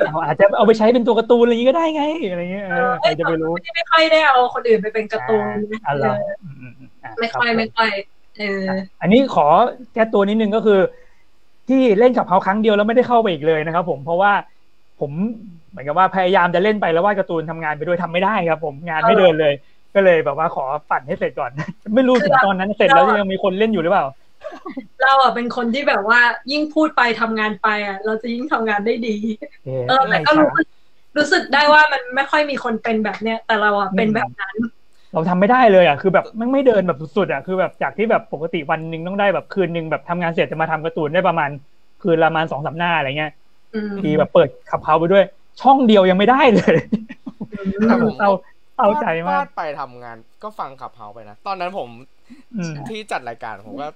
เราอาจจะเอาไปใช้เป็นตัวการ์ตูนอะไรอย่างนี้ก็ได้ไง อะไรเงี้ยเออใครจะไปรู้ ไม่ค่อยได้เอาคนอื่นไปเป็นการ์ตูนนะอ่าเอเราออืมอืมอืมอะไม่ค่อยรับผไม่ค่อยเอออันนี้ขอแก้ตัวนิดนึงก็คือ ที่เล่นกับเขาครั้งเดียวแล้วไม่ได้เข้าไปอีกเลยนะครับ ผมเพราะว่าผมเหมือนกับว่าพยายามจะเล่นไปแล้ววาดการ์ตูนทำงานไปด้วยทำไม่ได้ครับ ผมงานไม่เดินเลย ก็เลยแบบว่าขอปั่นให้เสร็จก่อน ไม่รู้ถึงตอนนั้นเสร็จแล้วยังมีคนเล่นอยู่หรือเปล่า เราอะเป็นคนที่แบบว่ายิ่งพูดไปทำงานไปอะ เราจะยิ่งทำงานได้ดีเออแต่ก็รู้สึกรู้สึกได้ว่ามันไม่ค่อยมีคนเป็นแบบเนี้ยแต่เราอะเป็นแบบนั้น เราทำไม่ได้เลยอะคือแบบมันไม่เดินแบบสุดๆอะคือแบบจากที่แบบปกติวันหนึ่งต้องได้แบบคืนหนึ่งแบบทำงานเสร็จจะมาทำการ์ตูนได้ประมาณ คืนละประมาณสองสามหน้าอะไรเงี้ยอืมทีแบบเปิดขับเฮาไปด้วย ช่องเดียวยังไม่ได้เลยแต่ผมเศร้า เศร้าใจมากวดไปทำงาน ก็ฟังขับเฮาไปนะ ตอนนั้นผมอืมที่จัดรายการผมก็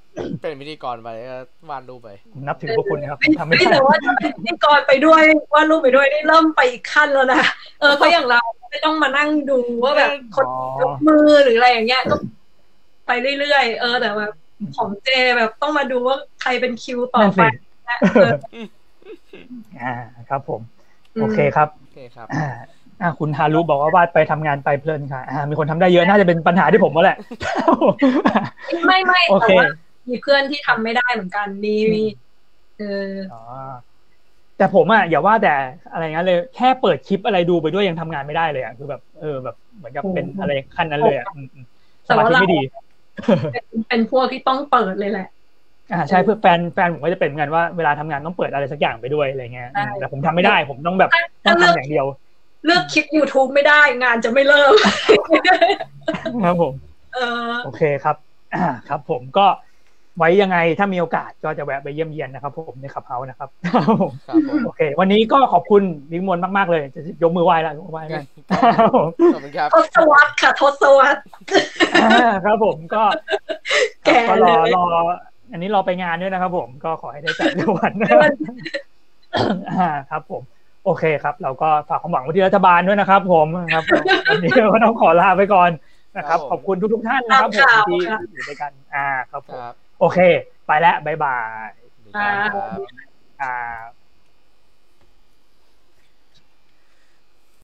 เป็นพิธีกรไปก็วาดรูปไปผมนับถือพวกคุณนะครับผมทำไม่ไม่ได้แต่ว่าจะเป็นพิธีกรไปด้วยว่าดรูปไปด้วยนี่เริ่มไปอีกขั้นแล้วนะเออเพราะอย่างเราไม่ต้องมานั่งดูว่าแบบคนอ๋อยกมือหรืออะไรอย่างเงี้ยก็ไปเรื่อยๆเออแต่แบบของเจแบบต้องมาดูว่าใครเป็นคิวต่อนั่นไปสินะเอออ่าครับผมอืมโอเคครับโอเคครับ อ่าอ่าคุณฮารุบอกว่าวาดไปทำงานไปเพลินค่ะอ่ามีคนทำได้เยอะน่าจะเป็นปัญหาที่ผมว่าแหละ ไม่ไม่โอแต่เคว่ามีเพื่อนที่ทำไม่ได้เหมือนกันมีมีเอออ๋อแต่ผมอะอย่าว่าแต่อะไรงั้นเลย แค่เปิดคลิปอะไรดูไปด้วยยังทำงานไม่ได้เลยอะคือแบบเออแบบเหมือนกับเป็นอะไรขั้นนั้นเลยอะอืมอืมสมาธิไม่ดีเป็นเป็นพวกที่ต้องเปิดเลยแหละอ่าใช่เพื่อแฟนแฟนผมก็จะเป็นเหมือนกันว่าเวลาทำงานต้องเปิดอะไรสักอย่างไปด้วยอะไรเงี้ยใช่อืมแต่ผมทำไม่ได้ ผมต้องแบบต้ถ้าองเลือกทำอย่างเดียว เลือกคลิป YouTube ไม่ได้งานจะไม่เริ่มครับผมเออโอเคครับอ่าครับ ผมก็ไว้ยังไงถ้ามีโอกาสก็จะแวะไปเยี่ยมเยียนนะครับผมในขับเฮาส์นะครับครับผมครับผมโอเค วันนี้ก็ขอบคุณวิกมนมากๆเลยจะยกมือไหว้แล้วยกมือไหว้กันครับผมขอบคุณครับทศวรรษค่ะทศวรรษอ่าครับผมก็แก่ก็รเลอยรอ อันนี้รอไปงานด้วยนะครับผมก็ขอให้ได้จัดในวันนะอ่าครับผม โอเคครับ เราก็ฝากความหวังไว้ที่รัฐบาลด้วยนะครับ ผมครับผมวันนี้ก็ต้องขอลาไปก่อนนะครับครับผมขอบคุณทุกๆท่านนะครับผมครับที่ครับอยู่ด้วยกันอ่าครับผมครับโอเค ไปแล้วบ๊ายบายดีครับอ่า